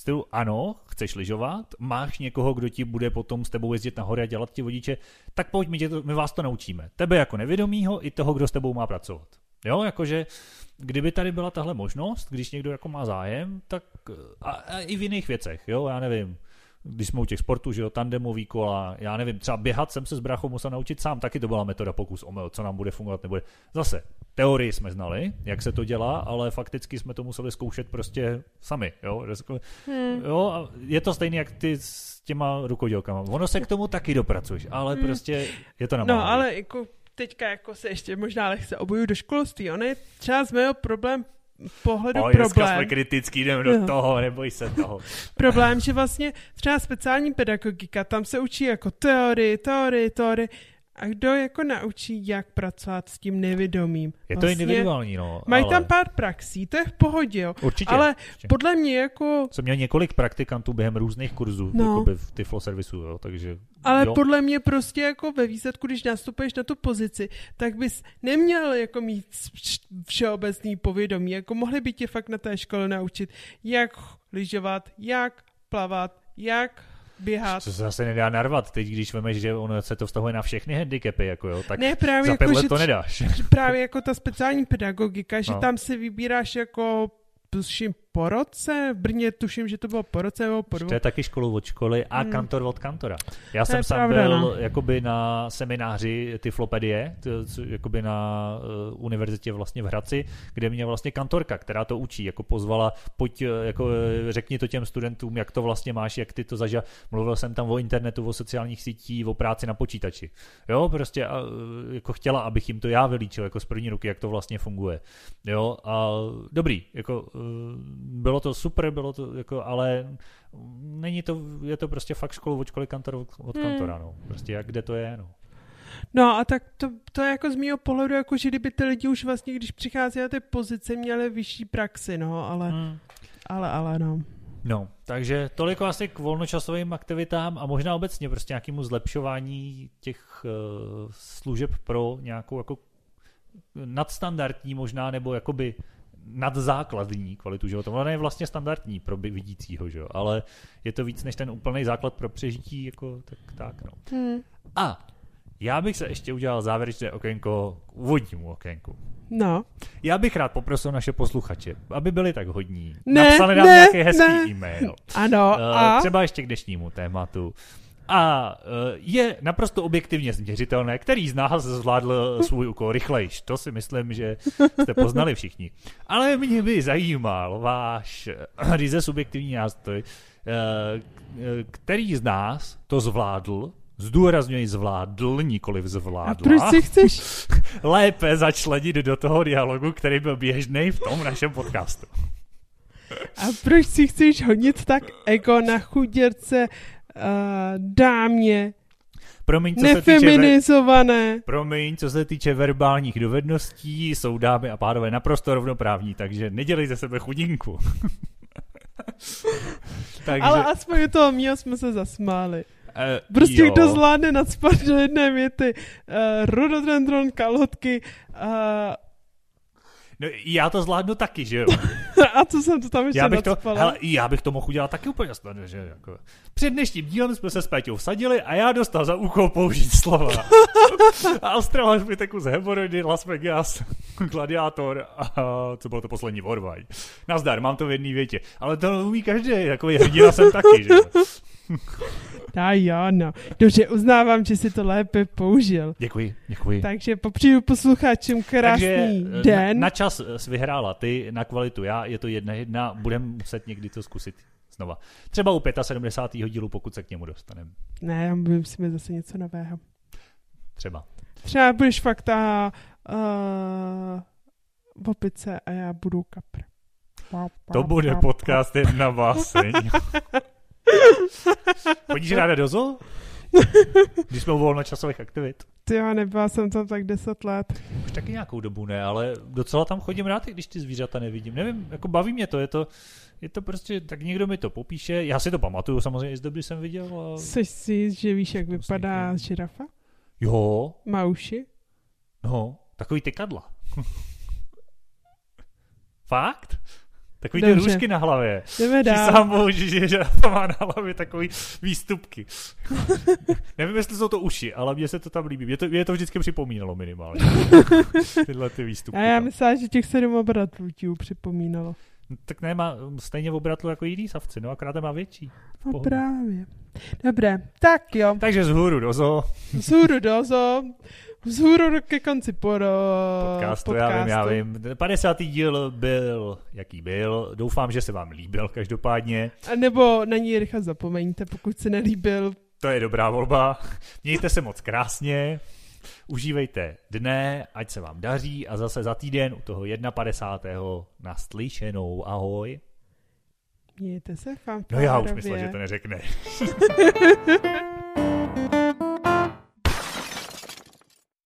stylu ano, chceš lyžovat, máš někoho, kdo ti bude potom s tebou jezdit na hory a dělat ti vodiče, tak pojď, my, tě to, my vás to naučíme. Tebe jako nevědomýho i toho, kdo s tebou má pracovat. Jo, jakože kdyby tady byla tahle možnost, když někdo jako má zájem, tak eh, a, a i v jiných věcech, jo, já nevím, když jsme u těch sportů, že jo, tandemový kola, já nevím, třeba běhat jsem se s brachou musel naučit sám, taky to byla metoda pokus omyl, co nám bude fungovat, nebude. Zase, teorii jsme znali, jak se to dělá, ale fakticky jsme to museli zkoušet prostě sami, jo,
Hmm.
jo a je to stejný, jak ty s těma rukodělkama. Ono se k tomu taky dopracuješ, ale
Hmm.
prostě je to na
No, ale jako teďka jako se ještě možná lehce oboju do školství. On je třeba z mého problém pohledu
Oj, dneska jsme
problém.
kritický, jdeme do toho, neboj se toho.
problém, že vlastně třeba speciální pedagogika, tam se učí jako teorie, teorie, teorie. A kdo jako naučí, jak pracovat s tím nevědomým?
Je to
Vlastně
individuální, no.
Mají
ale
tam pár praxí, to je v pohodě, jo.
Určitě.
Ale
určitě.
podle mě jako
Jsem měl několik praktikantů během různých kurzů
No.
no. v Tiflo servisu, jo, takže
Ale
jo.
podle mě prostě jako ve výsledku, když nastupuješ na tu pozici, tak bys neměl jako mít vš- všeobecný povědomí. Jako mohli by tě fakt na té škole naučit, jak lyžovat, jak plavat, jak běhat.
Co se zase nedá narvat, teď když vemeš, že ono se to vztahuje na všechny handicapy, jako jo, tak
Ne, právě
za
jako,
pět let
že
to nedáš.
právě jako ta speciální pedagogika, že
No.
tam si vybíráš jako po roce, v Brně tuším, že to bylo po roce nebo po dvou.
To je taky školu od školy a
Hmm.
kantor od kantora. Já
To
jsem sám
pravda,
byl
no.
jakoby na semináři Tyflopedie, jakoby na uh, univerzitě vlastně v Hradci, kde mě vlastně kantorka, která to učí, jako pozvala, pojď, eh, jako eh, řekni to těm studentům, jak to vlastně máš, jak ty to zažil. Mluvil jsem tam o internetu, o sociálních sítích, o práci na počítači. Jo, prostě a, jako chtěla, abych jim to já vylíčil, jako z první ruky, jak to vlastně funguje. Jo, a dobrý, jako bylo to super, bylo to jako, ale není to, je to prostě fakt školu od školy kantor od, od
Hmm.
kantora, no. Prostě jak kde to je, no.
No a tak to, to je jako z mého pohledu, jako že kdyby ty lidi už vlastně, když přichází na ty pozice, měli vyšší praxi, no, ale,
Hmm.
ale, ale, no.
No, takže toliko asi k volnočasovým aktivitám a možná obecně prostě nějakému zlepšování těch uh, služeb pro nějakou jako nadstandardní možná, nebo jakoby nadzákladní kvalitu života. Ona je vlastně standardní pro vidícího, že jo? ale je to víc než ten úplný základ pro přežití, jako tak, tak no.
Hmm.
A já bych se ještě udělal závěrečné okénko k úvodnímu okénku.
No,
Já bych rád poprosil naše posluchače, aby byli tak hodní.
Ne,
Napsali nám
ne,
nějaký hezký
ne.
e-mail.
ano,
Uh,
a...
třeba ještě k dnešnímu tématu. A uh, je naprosto objektivně změřitelné, který z nás zvládl svůj úkol rychlejš. To si myslím, že jste poznali všichni. Ale mě by zajímal váš ryze subjektivní nástroj, uh, který z nás to zvládl Zdůrazňuji zvládl, nikoliv zvládla.
A proč si chceš?
Lépe začlenit do toho dialogu, který byl běžný v tom našem podcastu.
A proč si chceš honit tak ego na chuděrce dámě,
Promiň, co se týče, ver...
nefeminizované?
Promiň, co se týče verbálních dovedností, jsou dámy a pánové naprosto rovnoprávní, takže nedělej ze sebe chudinku.
Takže... Ale aspoň u toho mýho jsme se zasmáli.
Uh,
Prostě
jo.
kdo zvládne nadspat do jedné věty uh, rododendron, kalhotky uh,
No, já to zvládnu taky, že jo?
A co jsem to tam ještě
já bych to, hele, já bych to mohl udělat taky úplně snadno, že jako. Před dnešním dílem jsme se s Péťou vsadili a já dostal za úkol použít slova. Australopithecus hemorrhoidy, Las Vegas, Gladiátor a co bylo to poslední Vorvaj. Nazdar, mám to v jedné větě. Ale to umí každý, jako hrdina jsem taky, že jo?
A jo, no. Dobře, uznávám, že si to lépe použil.
Děkuji, děkuji.
Takže popřeju posluchačům krásný
Takže
den.
Na, na čas jsi vyhrála ty, na kvalitu já, je to jedna jedna, budeme muset někdy to zkusit znova. Třeba u 75. dílu, pokud se k němu dostaneme.
Ne, musíme zase něco nového.
Třeba.
Třeba budeš fakt ta uh, opice a já budu kapr.
To bude podcast jedna báseň. Chodíš ráda do zoo? Když jsme u volnočasových aktivit.
Ty jo, nebyla jsem tam tak deset let.
Už taky nějakou dobu ne, ale docela tam chodím rád, když ty zvířata nevidím. Nevím, jako baví mě to, je to, je to prostě, tak někdo mi to popíše, já si to pamatuju samozřejmě z doby jsem viděl. A...
Jsi si, že víš, jak vypadá žirafa?
Jo.
Má uši?
No, takový ty kadla. Fakt? Takový
Dobře.
ty růžky na hlavě.
Jdeme dál.
sám bohu, že že má na hlavě takový výstupky. Nevím, jestli jsou to uši, ale mně se to tam líbí. Mě to, mě to vždycky připomínalo minimálně. Tyhle ty výstupky.
A já myslela, že těch sedm obratlů ti připomínalo.
No, tak nemá stejně v obratlu jako jiný savci, no akorát má větší.
No
Pohodě.
právě. Dobré, tak jo.
Takže z hůru do zoo.
Vzhůru dozo, vzhůru ke konci por,
Podcastu, já vím, já vím. 50. díl byl, jaký byl. Doufám, že se vám líbil každopádně.
A nebo na ní rychle zapomeňte, pokud se nelíbil.
To je dobrá volba. Mějte se moc krásně. Užívejte dne, ať se vám daří a zase za týden u toho 51. naslyšenou. Ahoj.
Mějte se, fanfárově.
No já už myslel, že to neřekne.